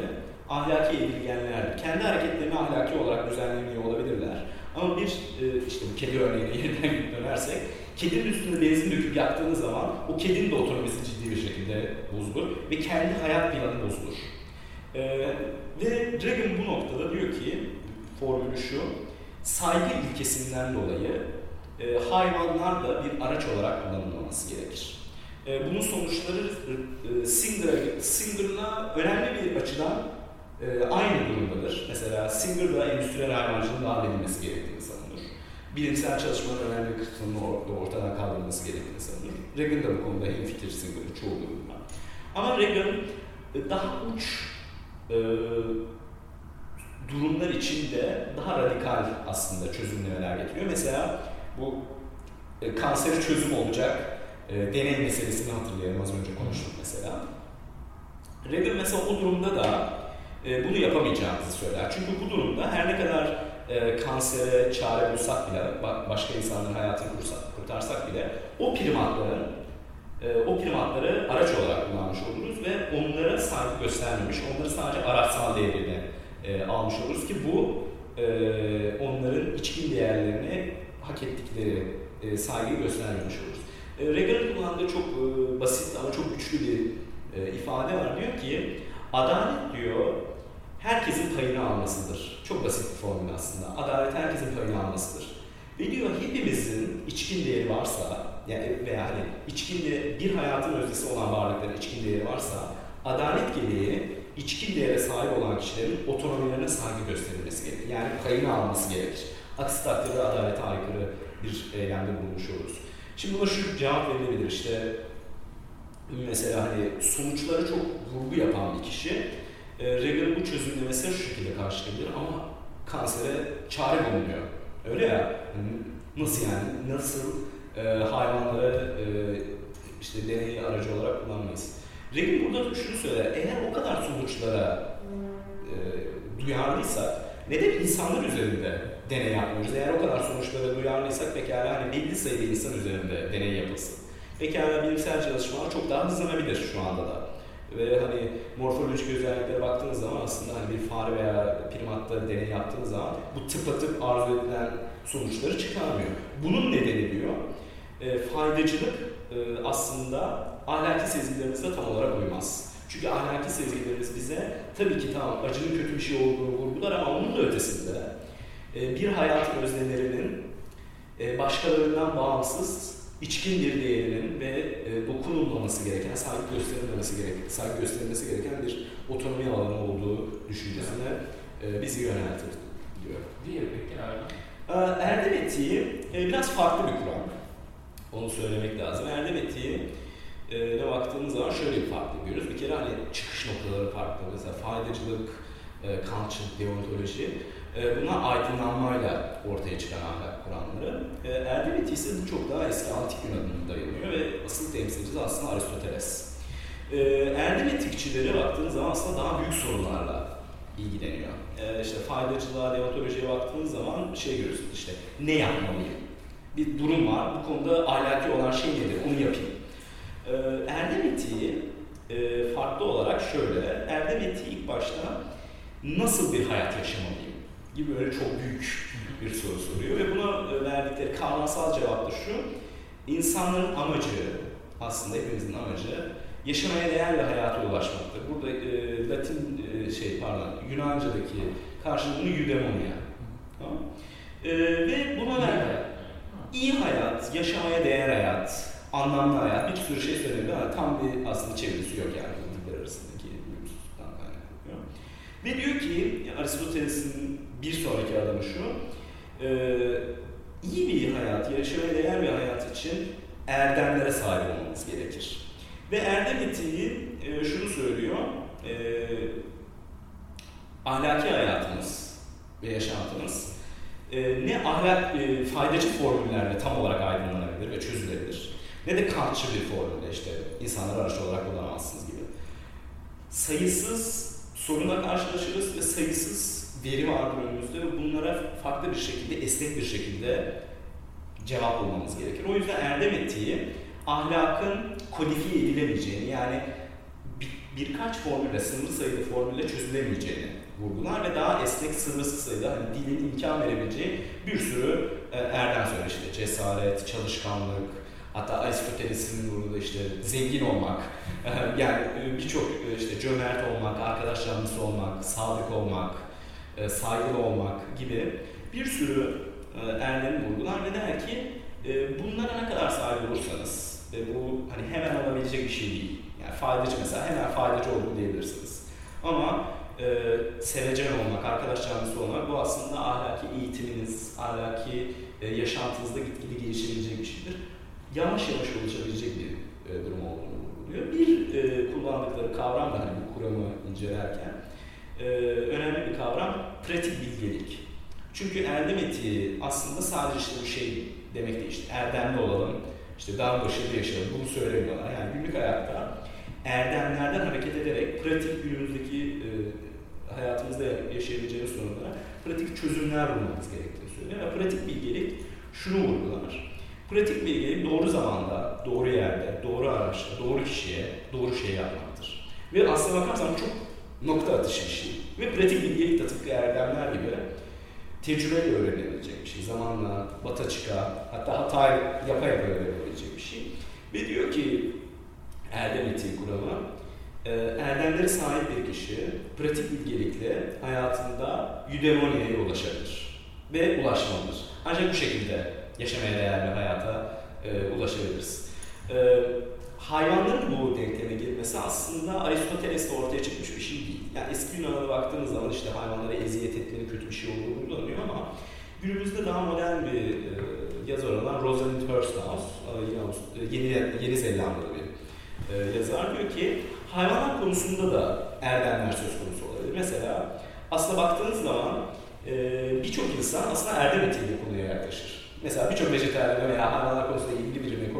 B: ahlaki edilgenlerdir. Kendi hareketlerini ahlaki olarak düzenlemiyor olabilirler. Ama bir e, işte bu kedi örneğine yeniden dönersek kedinin üstünde benzin döküp yaktığınız zaman o kedinin de otonomisi ciddi bir şekilde bozulur ve kendi hayat planı bozulur. E, ve Dragon bu noktada diyor ki formülü şu saygı ilkesinden dolayı e, hayvanlar da bir araç olarak kullanılmaması gerekir. E, bunun sonuçları e, Singer'la Singer önemli bir açıdan e, aynı durumdadır. Mesela Singer'da endüstriyel hayvancılığın dahil gerektiğini savunur. Bilimsel çalışmaların önemli bir kısmının ortadan kaldırılması gerektiğini savunur. Reagan da bu konuda hemfikir Singer'ın çoğu durumda. Ama Reagan e, daha uç e, durumlar için de daha radikal aslında çözümlemeler getiriyor. Mesela bu e, kanseri çözüm olacak e, deney meselesini hatırlayalım az önce konuştuk mesela. Reagan mesela o durumda da e, bunu yapamayacağımızı söyler. Çünkü bu durumda her ne kadar e, kansere çare bulsak bile, başka insanların hayatını kursak, kurtarsak bile o primatların e, o primatları araç olarak kullanmış oluruz ve onlara saygı göstermemiş, onları sadece araçsal devrede e, almış oluruz ki bu e, onların içkin değerlerini hak ettikleri e, saygıyı göstermemiş oluruz. E, Reagan'ın kullandığı çok e, basit ama çok güçlü bir e, ifade var. Diyor ki adalet diyor herkesin payını almasıdır. Çok basit bir formül aslında. Adalet herkesin payını almasıdır. Ve diyor hepimizin içkin değeri varsa yani veya hani içkin de bir hayatın öznesi olan varlıkların içkin değeri varsa adalet gereği içkin değere sahip olan kişilerin otonomilerine saygı gösterilmesi gerekir. Yani payını alması gerekir. Aksi takdirde adalete aykırı bir eylemde bulunmuş oluruz. Şimdi buna şu cevap verilebilir işte mesela hani sonuçlara çok vurgu yapan bir kişi e, Reagan'ın bu çözümlemesine şu şekilde karşılayabilir ama kansere çare bulunuyor. Öyle ya, nasıl yani, nasıl e, hayvanları e, işte deney aracı olarak kullanmayız. Reagan burada şunu söyler, eğer o kadar sonuçlara e, duyarlıysak neden insanlar üzerinde deney yapmıyoruz? Eğer o kadar sonuçlara duyarlıysak pekala hani belli sayıda insan üzerinde deney yapılsın. Pekala bilimsel çalışmalar çok daha hızlanabilir şu anda da. Ve hani morfolojik özelliklere baktığınız zaman aslında hani bir fare veya primatta deney yaptığınız zaman bu tıpatıp arzu edilen sonuçları çıkarmıyor. Bunun nedeni diyor, e, faydacılık e, aslında ahlaki sezgilerimizde tam olarak uymaz. Çünkü ahlaki sezgilerimiz bize tabii ki tamam acının kötü bir şey olduğunu vurgular ama onun da ötesinde bir hayatın öznelerinin e, başkalarından bağımsız içkin bir değerinin ve e, dokunulmaması gereken, saygı gösterilmemesi gereken, saygı gösterilmesi gereken bir otonomi alanı olduğu düşüncesine e, bizi yöneltir diyor.
A: Diğer peki abi?
B: Erdem etiği e, biraz farklı bir kuram. Onu söylemek lazım. Erdem etiği e, baktığımız zaman şöyle bir farklı görüyoruz. Bir kere hani çıkış noktaları farklı. Mesela faydacılık, kantçılık, deontoloji e, bunlar aydınlanmayla ortaya çıkan ahlak kuramları. E, ise bu çok daha eski antik Yunan'ın dayanıyor ve asıl temsilcisi aslında Aristoteles. E, erdem etikçileri baktığınız zaman aslında daha büyük sorunlarla ilgileniyor. E, işte faydacılığa, deontolojiye baktığınız zaman şey görüyorsunuz işte ne yapmalıyım? Bir durum var, bu konuda ahlaki olan şey nedir? Onu yapayım. E, erdem etiği farklı olarak şöyle, erdem etiği ilk başta nasıl bir hayat yaşamalıyım? Gibi böyle çok büyük bir soru soruyor ve buna e, verdikleri kavramsal cevap da şu. İnsanların amacı, aslında hepimizin amacı yaşamaya değer bir hayata ulaşmaktır. Burada e, Latin e, şey pardon Yunanca'daki karşılığı eudaimonia. Tamam. Ee, ve buna ver iyi hayat, yaşamaya değer hayat, anlamlı hayat, bir sürü şey söyleniyor ama tam bir aslında çevirisi yok yani diller arasındaki uyumsuzluktan kaynaklanıyor. Ve diyor ki, Aristoteles'in bir sonraki adamı şu, e, iyi bir hayat, yaşamaya değer bir hayat için erdemlere sahip olmamız gerekir. Ve erdem etiği e, şunu söylüyor, e, ahlaki hayatımız ve yaşantımız e, ne ahlak e, faydacı formüllerle tam olarak aydınlanabilir ve çözülebilir ne de kantçı bir formülle işte insanları araç olarak kullanamazsınız gibi. Sayısız sorunla karşılaşırız ve sayısız veri vardır önümüzde ve bunlara farklı bir şekilde, esnek bir şekilde cevap bulmamız gerekir. O yüzden erdem etiği ahlakın kodifiye edilemeyeceğini yani bir, birkaç formülle, sınırlı sayıda formülle çözülemeyeceğini vurgular ve daha esnek, sınırsız sayıda hani dilin imkan verebileceği bir sürü e, erdem söyler işte cesaret, çalışkanlık, hatta Aristoteles'in vurguladığı işte zengin olmak, yani e, birçok e, işte cömert olmak, arkadaş canlısı olmak, sadık olmak, e, saygılı olmak gibi bir sürü e, erdemi vurgular ve der ki e, bunlara ne kadar sahip olursanız bu hani hemen alabilecek bir şey değil. Yani faydacı mesela hemen faydacı olduğunu diyebilirsiniz. Ama e, sevecen olmak, arkadaş canlısı olmak bu aslında ahlaki eğitiminiz, ahlaki e, yaşantınızda gitgide gelişebilecek bir şeydir. Yavaş yavaş oluşabilecek bir e, durum olduğunu vurguluyor. Bir e, kullandıkları kavram da hani bu kuramı incelerken e, önemli bir kavram pratik bilgelik. Çünkü erdem etiği aslında sadece işte bu şey demek değil işte erdemli olalım, işte daha başarılı yaşayalım bunu söylemiyorlar. Yani günlük hayatta erdemlerden hareket ederek pratik günümüzdeki e, hayatımızda yaşayabileceğimiz sorunlara pratik çözümler bulmamız gerektiğini söylüyor. Ve pratik bilgelik şunu vurgular. Pratik bilgelik doğru zamanda, doğru yerde, doğru araçla, doğru kişiye, doğru şeyi yapmaktır. Ve aslına bakarsan çok nokta atışı şey. Ve pratik bilgelik de tıpkı erdemler gibi tecrübeyle öğrenilebilecek bir şey. Zamanla, bata çıka, hatta hata yapa yapa öğrenilebilecek bir şey. Ve diyor ki erdem etiği kuramı, e, erdemlere sahip bir kişi pratik bilgelikle hayatında eudaimonia'ya ulaşabilir ve ulaşmalıdır. Ancak bu şekilde yaşamaya değer bir hayata e, ulaşabiliriz. E, hayvanların bu denkleme girmesi aslında Aristoteles'te ortaya çıkmış bir şey değil. Yani eski Yunan'a baktığınız zaman işte hayvanlara eziyet etmenin kötü bir şey olduğunu kullanıyor ama günümüzde daha modern bir e, yazar olan Rosalind Hursthouse, e, yeni, yeni Zelandalı bir e, yazar diyor ki hayvanlar konusunda da erdemler söz konusu olabilir. Mesela aslında baktığınız zaman e, birçok insan aslında erdem etiğiyle konuya yaklaşır. Mesela birçok vejetaryen veya hayvanlar konusunda ilgili birine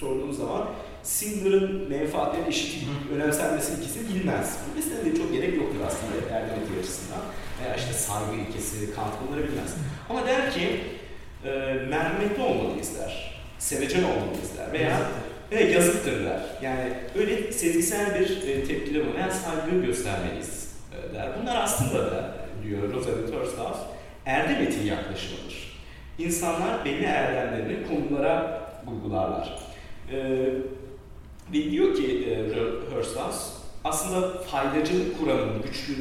B: sorduğunuz zaman Singer'ın menfaatleri eşit önemsenmesi ikisi bilmez. Bilmesine de çok gerek yoktur aslında etiği açısından. Veya işte saygı ilkesi, Kant bunları bilmez. Ama der ki e, merhametli olmalıyız der. Sevecen olmalıyız der. Veya Evet yazıktırlar. Yani öyle sezgisel bir e, tepkileri veya saygı göstermeliyiz e, der. Bunlar aslında da diyor Rosa de Torsthouse erdem etiği yaklaşımıdır. İnsanlar belli erdemlerini konulara uygularlar. E, ve diyor ki e, Hursthouse aslında faydacılık kuramının güçlü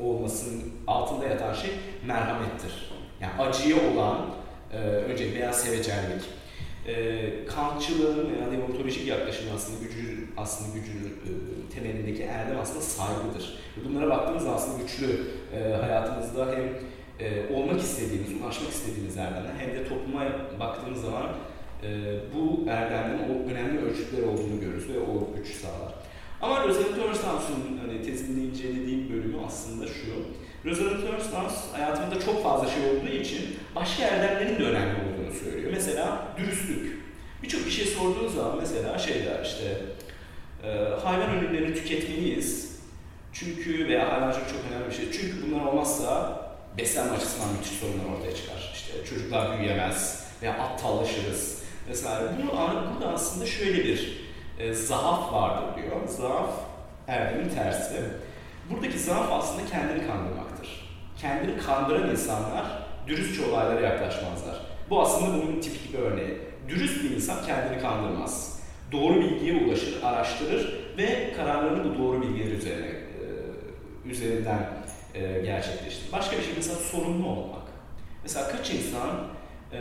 B: olmasının altında yatan şey merhamettir. Yani acıya olan e, önce veya sevecenlik, e, Kantçılığın veya deontolojik yaklaşım aslında gücü aslında gücün e, temelindeki erdem aslında saygıdır. Bunlara baktığımızda aslında güçlü e, hayatımızda hem e, olmak istediğimiz, ulaşmak istediğimiz erdemler hem de topluma baktığımız zaman bu erdemlerin önemli ölçütleri olduğunu görürüz ve o güç sağlar. Ama Rosalind Hurstahouse'un hani, tezinde incelediğim bölümü aslında şu. Rosalind Hursthouse hayatımda çok fazla şey olduğu için başka erdemlerin de önemli olduğunu söylüyor. Mesela dürüstlük. Birçok kişiye sorduğunuz zaman mesela şey der işte e, hayvan ürünlerini tüketmeliyiz. Çünkü veya hayvancılık çok önemli bir şey. Çünkü bunlar olmazsa beslenme açısından müthiş sorunlar ortaya çıkar. İşte çocuklar büyüyemez veya aptallaşırız vesaire. Bunu, burada aslında şöyle bir e, zaaf vardır diyor. Zaaf erdemin tersi. Buradaki zaaf aslında kendini kandırmaktır. Kendini kandıran insanlar dürüstçe olaylara yaklaşmazlar. Bu aslında bunun tipik bir örneği. Dürüst bir insan kendini kandırmaz. Doğru bilgiye ulaşır, araştırır ve kararlarını bu doğru bilgiler üzerine e, üzerinden e, gerçekleştirir. Başka bir şey mesela sorumlu olmak. Mesela kaç insan e,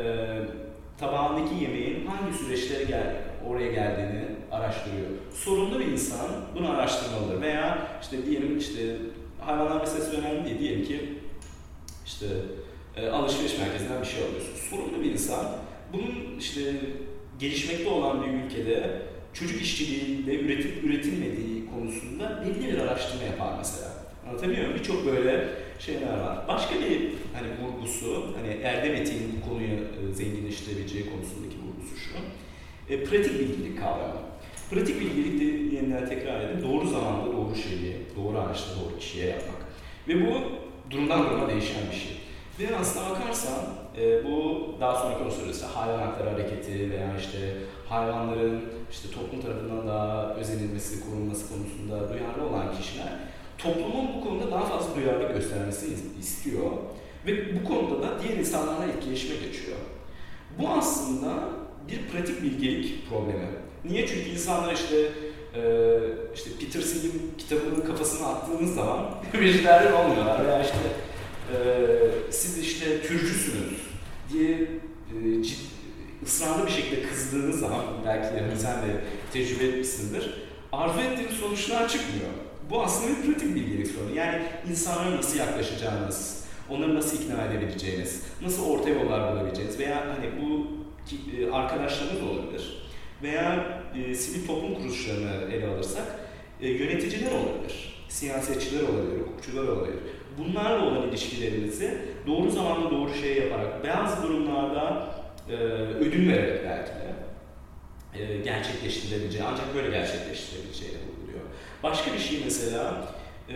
B: tabağındaki yemeğin hangi süreçlere gel, oraya geldiğini araştırıyor. Sorumlu bir insan bunu araştırmalıdır. Veya işte diyelim işte hayvanlar meselesi önemli değil. Diyelim ki işte e, alışveriş merkezinden bir şey alıyorsun. Sorumlu bir insan bunun işte gelişmekte olan bir ülkede çocuk işçiliğiyle üretip üretilmediği konusunda belli bir araştırma yapar mesela. Anlatabiliyor muyum? Birçok böyle şeyler var. Başka bir hani vurgusu, hani Erdem Eti'nin zenginleştirebileceği konusundaki vurgusu şu. E, pratik bilgilik kavramı. Pratik bilgilik de yeniden tekrar edeyim. Doğru zamanda doğru şeyi, doğru araçta doğru kişiye yapmak. Ve bu durumdan duruma değişen bir şey. Ve aslına bakarsan e, bu daha sonra konuşuruz. Hayvan hakları hareketi veya işte hayvanların işte toplum tarafından daha özenilmesi, korunması konusunda duyarlı olan kişiler toplumun bu konuda daha fazla duyarlı göstermesini istiyor. Ve bu konuda da diğer insanlarla etkileşime geçiyor. Bu aslında bir pratik bilgelik problemi. Niye? Çünkü insanlar işte e, işte Peter Sill'in kitabının kafasına attığınız zaman vejetaryen olmuyorlar veya işte e, siz işte türcüsünüz diye e, ciddi, ısrarlı bir şekilde kızdığınız zaman belki de sen de tecrübe etmişsindir arzu ettiğiniz sonuçlar çıkmıyor. Bu aslında bir pratik bilgilik sorunu. Yani insanlara nasıl yaklaşacağınız, onları nasıl ikna edebileceğiniz, nasıl orta yollar bulabileceğiniz veya hani bu e, arkadaşlarınız olabilir veya e, sivil toplum kuruluşlarını ele alırsak e, yöneticiler olabilir, siyasetçiler olabilir, hukukçular olabilir. Bunlarla olan ilişkilerinizi doğru zamanda doğru şey yaparak, bazı durumlarda e, ödül vererek belki de e, gerçekleştirebileceği, ancak böyle gerçekleştirebileceğini vurguluyor. Başka bir şey mesela, e,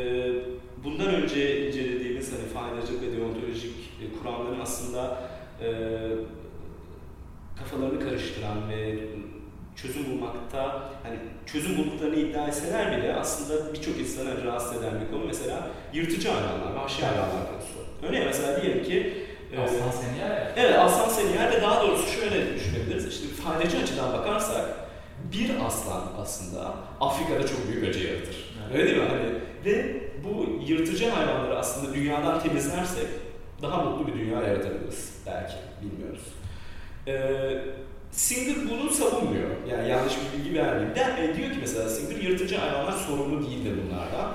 B: bundan önce incelediğimiz hani faydacılık ve deontolojik e, kuramların aslında e, kafalarını karıştıran ve çözüm bulmakta hani çözüm bulduklarını iddia etseler bile aslında birçok insanı rahatsız eden bir konu mesela yırtıcı hayvanlar, vahşi hayvanlar konusu. Örneğin mesela diyelim ki
A: Aslan Senyer
B: Evet, aslan Senyer ve daha doğrusu şöyle düşünebiliriz. İşte faydacı açıdan bakarsak bir aslan aslında Afrika'da çok büyük acı yaratır. Evet. Öyle değil mi? Hani, ve bu yırtıcı hayvanları aslında dünyadan temizlersek daha mutlu bir dünya yaratabiliriz belki, bilmiyoruz. Ee, Singer bunu savunmuyor. Yani yanlış bir bilgi vermeyeyim. De, e, diyor ki mesela Singer yırtıcı hayvanlar sorumlu değildir bunlardan.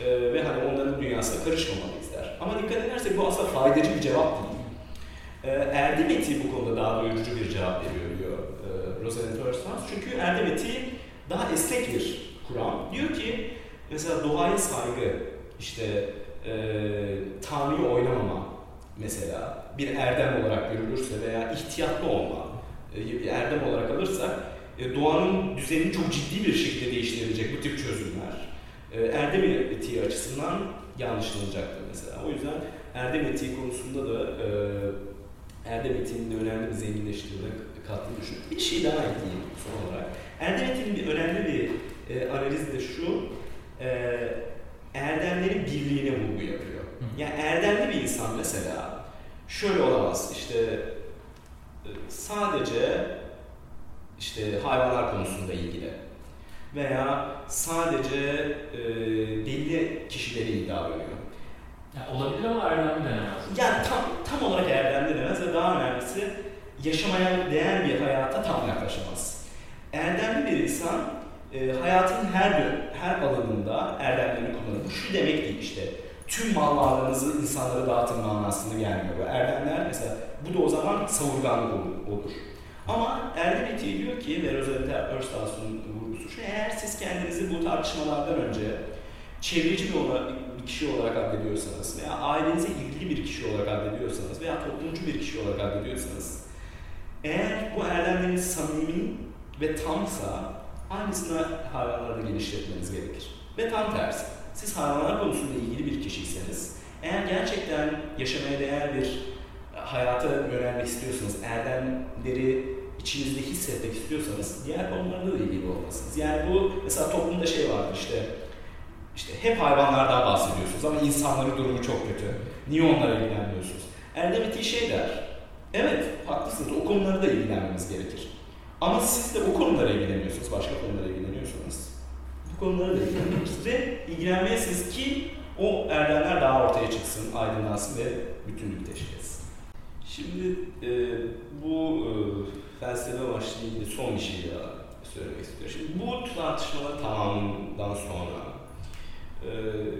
B: Ee, ve hani onların dünyasına karışmamalıyız der. Ama dikkat edersek bu aslında faydacı bir cevap değil. Ee, Erdem etiği bu konuda daha doyurucu bir cevap veriyor diyor e, Rosalind Thurston. Çünkü erdem etiği daha esnek bir kuram. Diyor ki mesela doğaya saygı, işte e, Tanrı'yı oynamama mesela bir erdem olarak görülürse veya ihtiyatlı olma e, erdem olarak alırsak e, doğanın düzenini çok ciddi bir şekilde değiştirebilecek bu tip çözümler e, erdem etiği açısından yanlışlanacaktır mesela. O yüzden erdem etiği konusunda da e, erdem etiğinin de önemli bir zenginleştirme kattığını düşünüyorum. Bir şey daha ekleyeyim son olarak. Erdem etiğinin bir önemli bir e, analizi de şu, e, erdemlerin birliğine vurgu yapıyor. Hı. Yani erdemli bir insan mesela şöyle olamaz, işte e, sadece işte hayvanlar konusunda ilgili veya sadece e, belli kişileri iyi davranıyor.
A: Yani olabilir ama erdemli denemez.
B: Yani tam, tam olarak erdemli denemez ve daha önemlisi yaşamaya değer bir hayata tam yaklaşamaz. Erdemli bir insan e, hayatın her her alanında erdemlerini kullanır. Bu şu demek değil işte tüm mal varlığınızı insanlara dağıtın manasında gelmiyor. Bu erdemler mesela bu da o zaman savurganlık olur. olur. Ama erdem etiği diyor ki ve Rosalind Erstaus'un vurgusu şu eğer siz kendinizi bu tartışmalardan önce çevreci bir, olarak, bir kişi olarak addediyorsanız veya ailenize ilgili bir kişi olarak addediyorsanız veya toplumcu bir kişi olarak addediyorsanız eğer bu erdemleriniz samimi ve tamsa aynısını hayvanlarda geliştirmeniz gerekir. Ve tam tersi. Siz hayvanlar konusunda ilgili bir kişiyseniz eğer gerçekten yaşamaya değer bir hayata yönelmek istiyorsanız, erdemleri içinizde hissetmek istiyorsanız diğer konularla da ilgili olmalısınız. Yani bu mesela toplumda şey var işte işte hep hayvanlardan bahsediyorsunuz ama insanların durumu çok kötü. Niye onlara ilgilenmiyorsunuz? Erdem ettiği şey der. Evet, haklısınız. O konulara da ilgilenmemiz gerekir. Ama siz de o konulara ilgileniyorsunuz. Başka konulara ilgileniyorsunuz. Bu konulara da ilgileniyorsunuz. ve ilgilenmeyesiniz ki o erdemler daha ortaya çıksın, aydınlansın ve bütünlük teşkil etsin. Şimdi e, bu e, felsefe başlığı ilgili son bir şey daha söylemek istiyorum. Şimdi bu tartışmalar tamamından sonra e,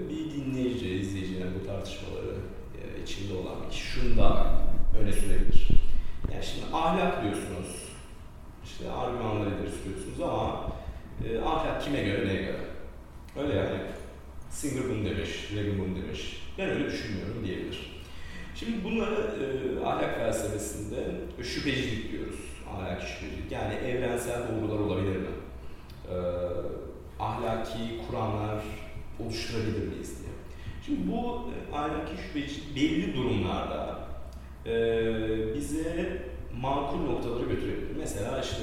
B: bir dinleyici, izleyici yani bu tartışmaları e, içinde olan kişi şunu da öne sürebilir. Yani şimdi ahlak diyorsunuz, işte argümanları ileri sürüyorsunuz ama e, ahlak kime göre, neye göre? Öyle yani. Singer bunu demiş, Reagan bunu demiş. Ben öyle düşünmüyorum diyebilir. Şimdi bunları e, ahlak felsefesinde şüphecilik diyoruz. Ahlak şüphecilik. Yani evrensel doğrular olabilir mi? E, ahlaki kuramlar oluşturabilir miyiz diye. Şimdi bu e, ahlaki şüphecilik belli durumlarda e, bize makul noktaları götürebilir. Mesela işte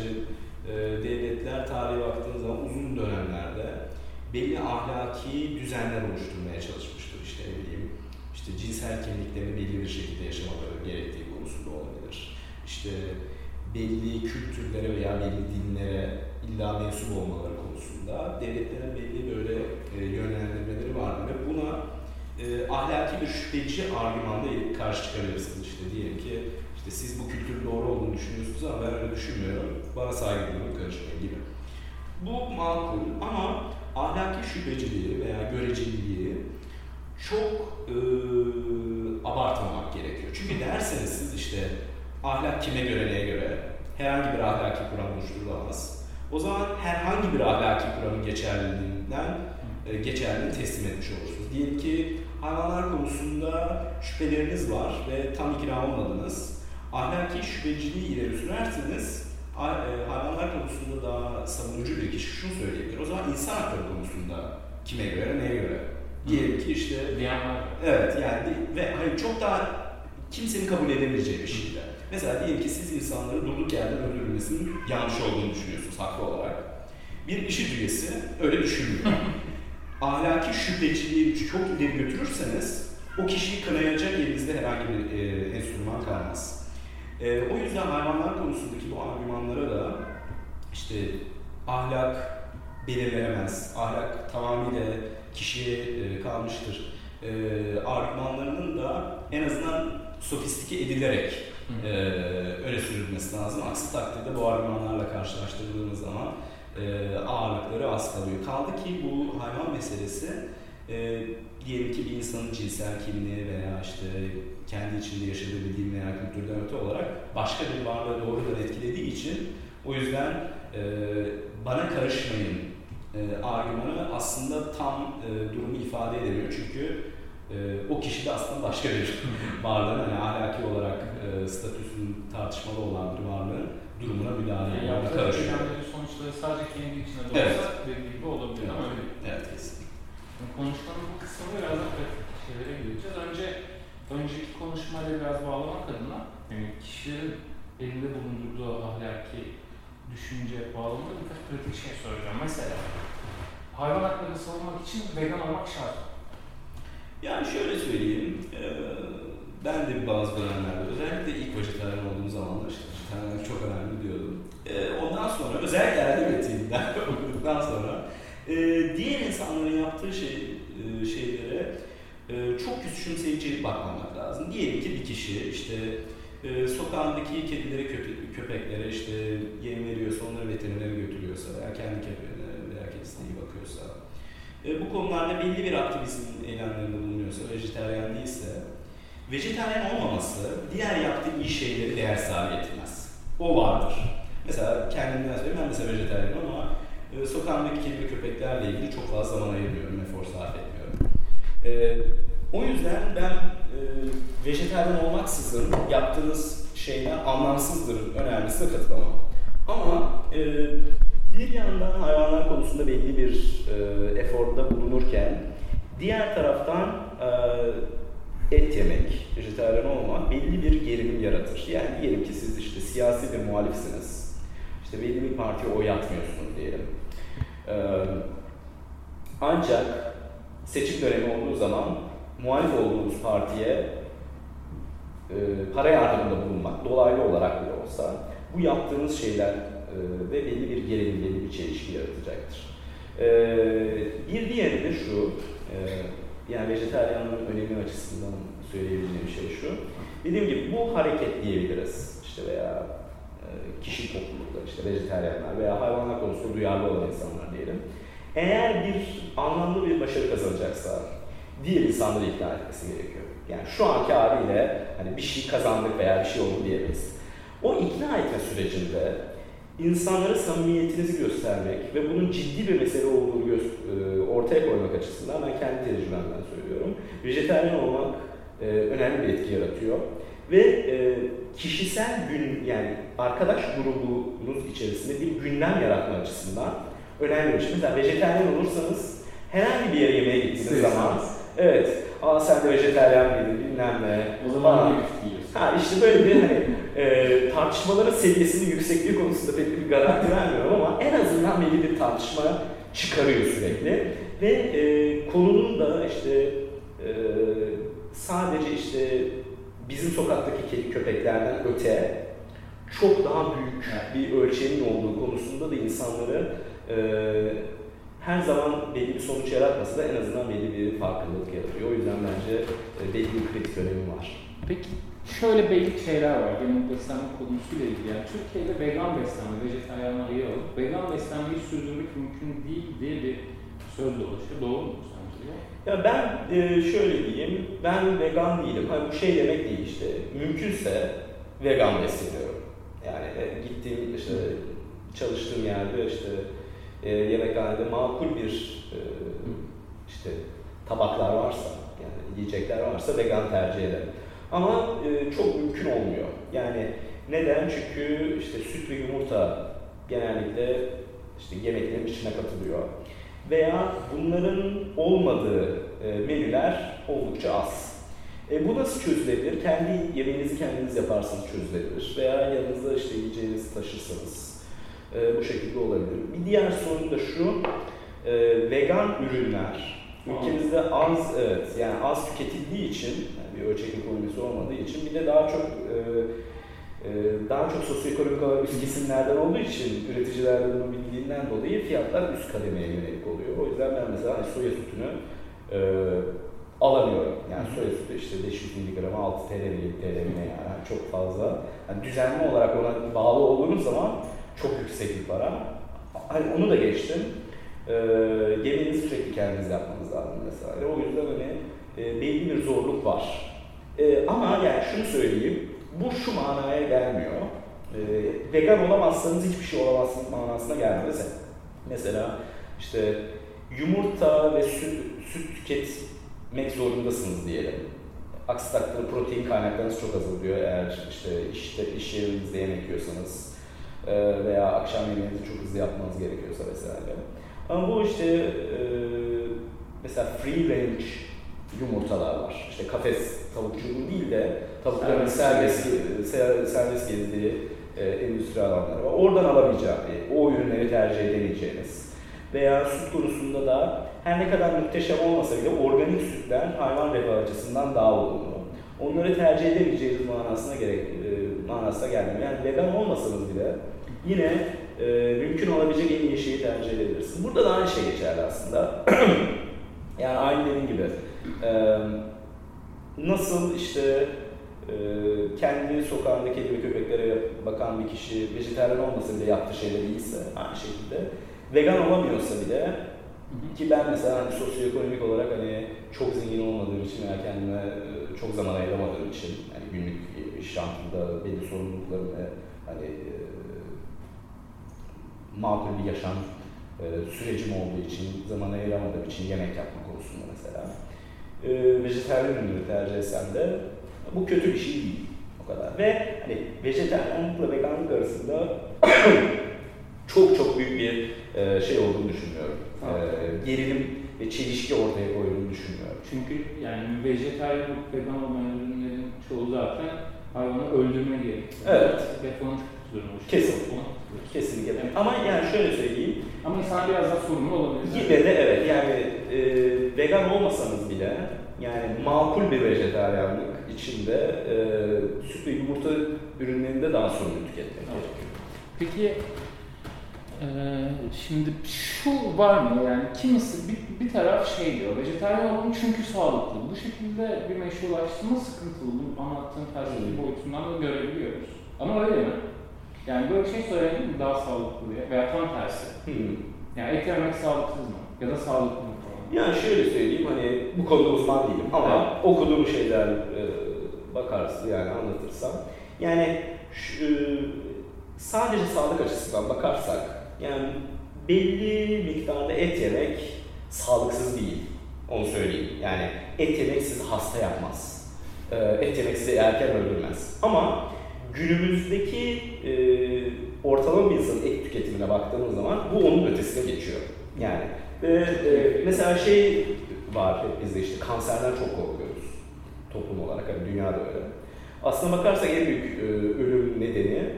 B: e, devletler tarihe baktığınız zaman uzun dönemlerde belli ahlaki düzenler oluşturmaya çalışmıştır. İşte ne bileyim, işte cinsel kimliklerini belli bir şekilde yaşamaları gerektiği konusunda olabilir. İşte belli kültürlere veya belli dinlere illa mensup olmaları konusunda devletlerin belli böyle e, yönlendirmeleri vardır ve buna e, ahlaki bir şüpheci argümanla karşı çıkabilirsiniz. İşte diyelim ki işte siz bu kültürün doğru olduğunu düşünüyorsunuz ama ben öyle düşünmüyorum. Bana saygı duyun, karışmayın gibi. Bu makul ama ahlaki şüpheciliği veya göreceliği çok e, abartmamak gerekiyor. Çünkü derseniz siz işte ahlak kime göre neye göre herhangi bir ahlaki kuram oluşturulamaz. O zaman herhangi bir ahlaki kuramın geçerliliğinden e, geçerliliğini teslim etmiş olursunuz. Diyelim ki hayvanlar konusunda şüpheleriniz var ve tam ikna olmadınız. Ahlaki şüpheciliği ileri sürerseniz e, hayvanlar konusunda daha savunucu bir kişi şunu söyleyebilir. O zaman insan hakları konusunda kime göre, neye göre? Diyelim ki işte...
A: Diyenler.
B: Evet yani ve hani çok daha kimsenin kabul edemeyeceği bir şeyler. Mesela diyelim ki siz insanları durduk yerden öldürülmesinin yanlış olduğunu düşünüyorsunuz haklı olarak. Bir işi üyesi öyle düşünmüyor. Ahlaki şüpheciliği çok ileri götürürseniz o kişiyi kınayacak elinizde herhangi bir e, enstrüman kalmaz. E, o yüzden hayvanlar konusundaki bu argümanlara da işte ahlak belirlenemez, ahlak tamamıyla kişiye e, kalmıştır. E, argümanlarının da en azından sofistike edilerek e, öne sürülmesi lazım. Aksi takdirde bu argümanlarla karşılaştırıldığımız zaman e, ağırlıkları az kalıyor. Kaldı ki bu hayvan meselesi e, diyelim ki bir insanın cinsel kimliği veya işte kendi içinde yaşadığı bir din veya kültürden öte olarak başka bir varlığı doğrudan etkilediği için o yüzden e, bana karışmayın e, argümanı aslında tam e, durumu ifade edemiyor. Çünkü e, o kişi de aslında başka bir varlığın hani ahlaki olarak e, statüsünün tartışmalı olan bir varlığın durumuna müdahale ediyor.
A: Yani
B: karışıyor.
A: sonuçları sadece kendi içinde de
B: Evet.
A: dediği gibi olabilir ama öyle.
B: Evet kesin.
A: Konuşmanın bu kısmında biraz da pratik şeylere gideceğiz. Önce önceki konuşmayla biraz bağlamak adına yani kişilerin elinde bulundurduğu ahlaki düşünce bağlamında birkaç pratik şey soracağım. Mesela hayvan haklarını savunmak için vegan olmak şart.
B: Yani şöyle söyleyeyim, e, ben de bazı dönemlerde özellikle ilk vejetaryen olduğum zamanlar işte vejetaryenlik çok önemli diyordum. E, ondan sonra özellikle etiğinden olduktan sonra e, diğer insanların yaptığı şey e, şeylere e, çok küçümseyici bakmamak lazım. Diyelim ki bir kişi işte e, sokağındaki kedilere, köpe- köpeklere işte yem veriyorsa, onları veterinere götürüyorsa veya kendi köpeğine veya kedisine iyi bakıyorsa e, bu konularda belli bir aktivizm eylemlerinde bulunuyorsa, vejeteryan değilse, vejeteryan olmaması diğer yaptığı iyi şeyleri değersiz hale getirmez. O vardır. Mesela kendimden söyleyeyim, ben mesela vejeteryanım ama e, sokağımdaki kedi ve köpeklerle ilgili çok fazla zaman ayırmıyorum, efor sarf etmiyorum. E, o yüzden ben e, vejeteryan olmaksızın yaptığınız şeyler anlamsızdır, önemlisi de katılamam. Ama e, bir yandan hayvanlar konusunda belli bir e, eforda bulunurken diğer taraftan e, et yemek, vejetaryen olmak belli bir gerilim yaratır. Yani diyelim ki siz işte siyasi bir muhalifsiniz. İşte belli bir partiye oy atmıyorsunuz diyelim. E, ancak seçim dönemi olduğu zaman muhalif olduğunuz partiye e, para yardımında bulunmak, dolaylı olarak bile olsa bu yaptığınız şeyler e, ve belli bir gerilim, belli bir çelişki yaratacaktır. E, bir diğeri de şu, yani vejetaryanlığın önemi açısından söyleyebileceğim şey şu, Dediğim gibi bu hareket diyebiliriz. İşte veya kişi toplulukları, işte vejeteryanlar veya hayvanlar konusunda duyarlı olan insanlar diyelim. Eğer bir anlamlı bir başarı kazanacaksa diğer insanları ikna etmesi gerekiyor. Yani şu anki haliyle hani bir şey kazandık veya bir şey oldu diyemeyiz. O ikna etme sürecinde insanlara samimiyetinizi göstermek ve bunun ciddi bir mesele olduğunu e, ortaya koymak açısından ben kendi tecrübemden söylüyorum. Vejetaryen olmak e, önemli bir etki yaratıyor. Ve e, kişisel gün yani arkadaş grubunuz içerisinde bir gündem yaratma açısından önemli bir şey. Mesela vejetaryen olursanız herhangi bir yere yemeğe gittiğiniz zaman evet aa sen de vejetaryen miydin bilmem ne.
A: O zaman?
B: Ha işte böyle bir hani e, tartışmaların seviyesinin yüksekliği konusunda pek bir garanti vermiyorum ama en azından belli bir tartışma çıkarıyor sürekli. Ve e, konunun da işte e, sadece işte bizim sokaktaki kedi köpeklerden öte çok daha büyük bir ölçeğinin olduğu konusunda da insanları e, her zaman belli bir sonuç yaratmasa da en azından belli bir farkındalık yaratıyor. O yüzden bence e, belli bir kritik önemi var.
A: Peki şöyle belli şeyler var benim beslenme konusuyla ilgili. Yani Türkiye'de vegan beslenme, vejetaryen ayırıyor. Vegan beslenmeyi sürdürmek mümkün değil diye bir söz dolaşıyor. Doğru mu?
B: Ya ben e, şöyle diyeyim, ben vegan değilim. Hani bu şey demek değil işte, mümkünse vegan besleniyorum. Yani e, gittiğim işte çalıştığım yerde işte e, yemekhanede makul bir e, işte tabaklar varsa, yani yiyecekler varsa vegan tercih ederim. Ama e, çok mümkün olmuyor. Yani neden? Çünkü işte süt ve yumurta genellikle işte yemeklerin içine katılıyor. Veya bunların olmadığı e, menüler oldukça az. E, bu nasıl çözülebilir? Kendi yemeğinizi kendiniz yaparsanız çözülebilir. Veya yanınızda işte yiyeceğinizi taşırsanız e, bu şekilde olabilir. Bir diğer sorun da şu, e, vegan ürünler ülkemizde az, evet yani az tüketildiği için, yani bir ölçek ekonomisi olmadığı için bir de daha çok e, daha çok sosyoekonomik olarak üst kesimlerden olduğu için üreticiler bunu bildiğinden dolayı fiyatlar üst kademeye yönelik oluyor. O yüzden ben mesela hani soya sütünü e, alamıyorum. Yani soya sütü işte 500 mg 6 TL mi 7 TL mi yani Yani çok fazla. Yani düzenli olarak ona bağlı olduğunuz zaman çok yüksek bir para. Hani onu da geçtim. E, yemeğinizi sürekli kendiniz yapmanız lazım mesela. O yüzden hani e, belli bir zorluk var. E, ama yani şunu söyleyeyim, bu şu manaya gelmiyor. E, vegan olamazsanız hiçbir şey olamazsınız manasına. Mesela, mesela işte yumurta ve süt, süt tüketmek zorundasınız diyelim. Aksi takdirde protein kaynaklarınız çok azalıyor eğer işte işte iş yerinizde yemek yiyorsanız e, veya akşam yemeğinizi çok hızlı yapmanız gerekiyorsa vesaire. Ama bu işte e, mesela free range yumurtalar var. İşte kafes tavukçuluğu değil de tavukların
A: Serbest.
B: serbest, ser- serbest gezdiği e, endüstri alanları var. Oradan e, o ürünleri tercih edemeyeceğiniz. Veya süt konusunda da her ne kadar muhteşem olmasa bile organik sütler hayvan refahı açısından daha olumlu. Onları tercih edemeyeceğiniz manasına gerek e, manasına gelmiyor. Yani vegan olmasanız bile yine e, mümkün olabilecek en iyi şeyi tercih edebilirsiniz. Burada da aynı şey geçerli aslında. yani aynı dediğim gibi e, nasıl işte e, kendi sokağında kedi ve köpeklere bakan bir kişi vejetaryen olmasa bile yaptığı şeyler iyiyse aynı şekilde vegan olamıyorsa bile ki ben mesela hani sosyoekonomik olarak hani çok zengin olmadığım için veya kendime çok zaman ayıramadığım için hani günlük iş yaşantımda belli sorumluluklarım ve hani e, makul bir yaşam e, sürecim olduğu için zaman ayıramadığım için yemek yapma konusunda mesela e, vejetaryen ürünleri tercih etsem de bu kötü bir şey değil o kadar. Ve hani vejetaryenlikle veganlık arasında çok çok büyük bir e, şey olduğunu düşünmüyorum. E, gerilim ve çelişki ortaya koyduğunu düşünmüyorum.
A: Çünkü yani vejetaryen vegan olmayan ürünlerin çoğu zaten hayvanı öldürme gerekiyor.
B: Evet. Kesin.
A: Ona katılıyorum.
B: Kesinlikle.
A: Evet.
B: Ama yani şöyle söyleyeyim,
A: Ama insan biraz daha sorumlu olabilir.
B: yine de evet yani e, vegan olmasanız bile yani makul bir vejetaryenlik içinde e, süt ve yumurta ürünlerinde daha sorumlu tüketmek
A: Evet.
B: gerekiyor.
A: Peki eee, şimdi şu var mı yani kimisi bir, bir taraf şey diyor, vejetaryen olun çünkü sağlıklı. Bu şekilde bir meşrulaştırma sıkıntılı. Bu anlattığın felsefi boyutundan da görebiliyoruz. Ama öyle mi? Yani böyle bir şey söyledin mi daha sağlıklı diye veya tam tersi.
B: Hmm.
A: Yani et yemek sağlıksız mı? Ya da sağlıklı mı?
B: Yani şöyle söyleyeyim hani bu konuda uzman değilim ama okuduğum şeyler e, bakarsın yani anlatırsam. Yani şu, e, sadece sağlık açısından bakarsak yani belli miktarda et yemek sağlıksız değil. Onu söyleyeyim. Yani et yemek sizi hasta yapmaz. E, et yemek sizi erken öldürmez. Ama günümüzdeki e, ortalama bir insanın et tüketimine baktığımız zaman bu onun ötesine geçiyor. Yani ve e, mesela şey var bizde işte kanserden çok korkuyoruz toplum olarak hani dünyada öyle. Aslına bakarsak en büyük e, ölüm nedeni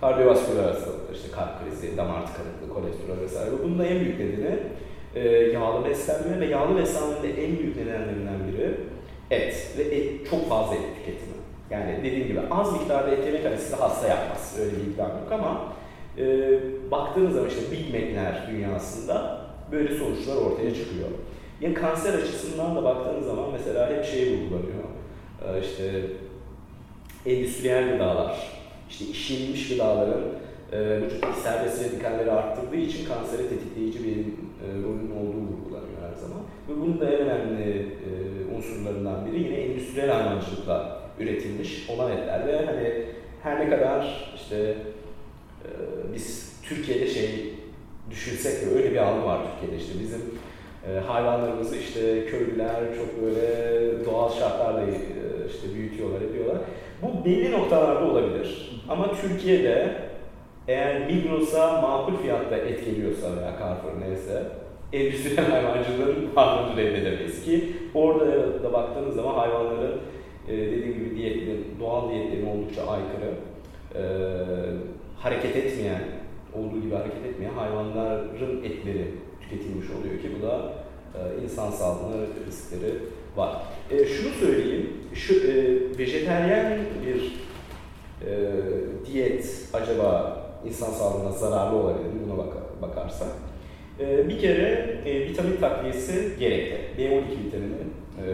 B: kardiyovasküler hastalıklar işte kalp krizi, damar tıkanıklığı, kolesterol vesaire. Bunun da en büyük nedeni e, yağlı beslenme ve yağlı beslenmenin en büyük nedenlerinden biri et ve et, çok fazla et tüketimi. Yani dediğim gibi az miktarda et yemek hani sizi hasta yapmaz. Öyle bir iddiam yok ama e, baktığınız zaman işte Big Mac'ler dünyasında böyle sonuçlar ortaya çıkıyor. Yani kanser açısından da baktığınız zaman mesela hep şey vurgulanıyor. Ee, işte endüstriyel gıdalar, işte işlenmiş gıdaların e, vücuttaki serbest radikalleri arttırdığı için kanseri tetikleyici bir e, rolün olduğu vurgulanıyor her zaman. Ve bunun da en önemli e, unsurlarından biri yine endüstriyel hayvancılıkla üretilmiş olan etler ve hani her ne kadar işte e, biz Türkiye'de şey düşünsek de öyle bir algı var Türkiye'de işte bizim e, hayvanlarımızı işte köylüler çok böyle doğal şartlarla e, işte büyütüyorlar, ediyorlar. Bu belli noktalarda olabilir. Ama Türkiye'de eğer Migros'a makul fiyatta et geliyorsa veya Carrefour neyse endüstriyel hayvancılığın varlığını reddedemeyiz ki orada da baktığınız zaman hayvanların e, dediğim gibi diyetlerin, doğal diyetlerin oldukça aykırı, e, hareket etmeyen, olduğu gibi hareket etmeyen hayvanların etleri tüketilmiş oluyor ki bu da e, insan sağlığına riskleri var. E, şunu söyleyeyim, şu e, vejeteryen bir e, diyet acaba insan sağlığına zararlı olabilir mi buna bak bakarsak? E, bir kere e, vitamin takviyesi gerekli. B12 vitamini e,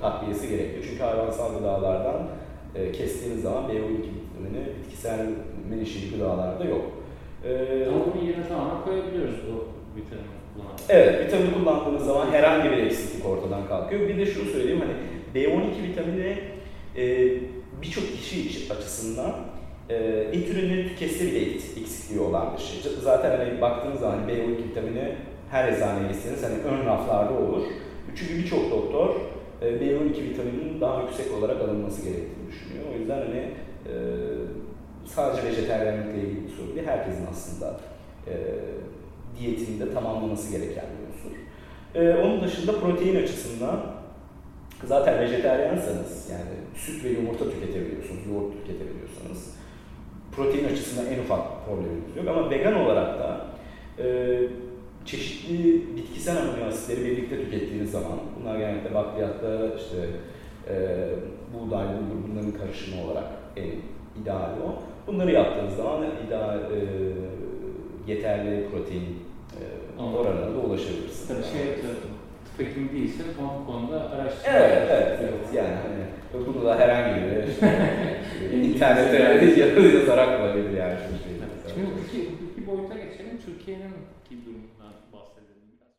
B: takviyesi gerekli. Çünkü hayvansal gıdalardan e, kestiğiniz zaman B12 vitamini bitkisel menişeli gıdalarda yok. E,
A: Ama bunu yerine tamamen koyabiliyoruz bu vitamini kullanarak.
B: Evet, vitamin kullandığınız zaman herhangi bir eksiklik ortadan kalkıyor. Bir de şunu söyleyeyim hani B12 vitamini e, birçok kişi açısından e, et ürünleri tüketse bile eksikliği olan bir şey. Zaten hani baktığınız zaman hani B12 vitamini her eczaneye gitseniz hani ön raflarda olur. Çünkü birçok doktor e, B12 vitamininin daha yüksek olarak alınması gerektiğini düşünüyor. O yüzden hani e, sadece vejeteryanlıkla ilgili bir soru değil, herkesin aslında e, diyetinde tamamlaması gereken bir unsur. Ee, onun dışında protein açısından zaten vejeteryansanız yani süt ve yumurta tüketebiliyorsunuz, yoğurt tüketebiliyorsanız protein açısından en ufak probleminiz yok ama vegan olarak da e, çeşitli bitkisel amino asitleri birlikte tükettiğiniz zaman bunlar genellikle bakliyatta işte e, buğday, bulgur bunların karışımı olarak en ideali o. Bunları yaptığınız zaman ideal, e, yeterli protein e, oranına da ulaşabilirsiniz.
A: Tabii şey, hekimi değilse bu konuda araştırma
B: Evet, evet, evet. Yani hani bunu da herhangi bir işte, internette yazarak bulabilir yani şeyi.
A: Şimdi iki, iki boyuta geçelim. Türkiye'nin.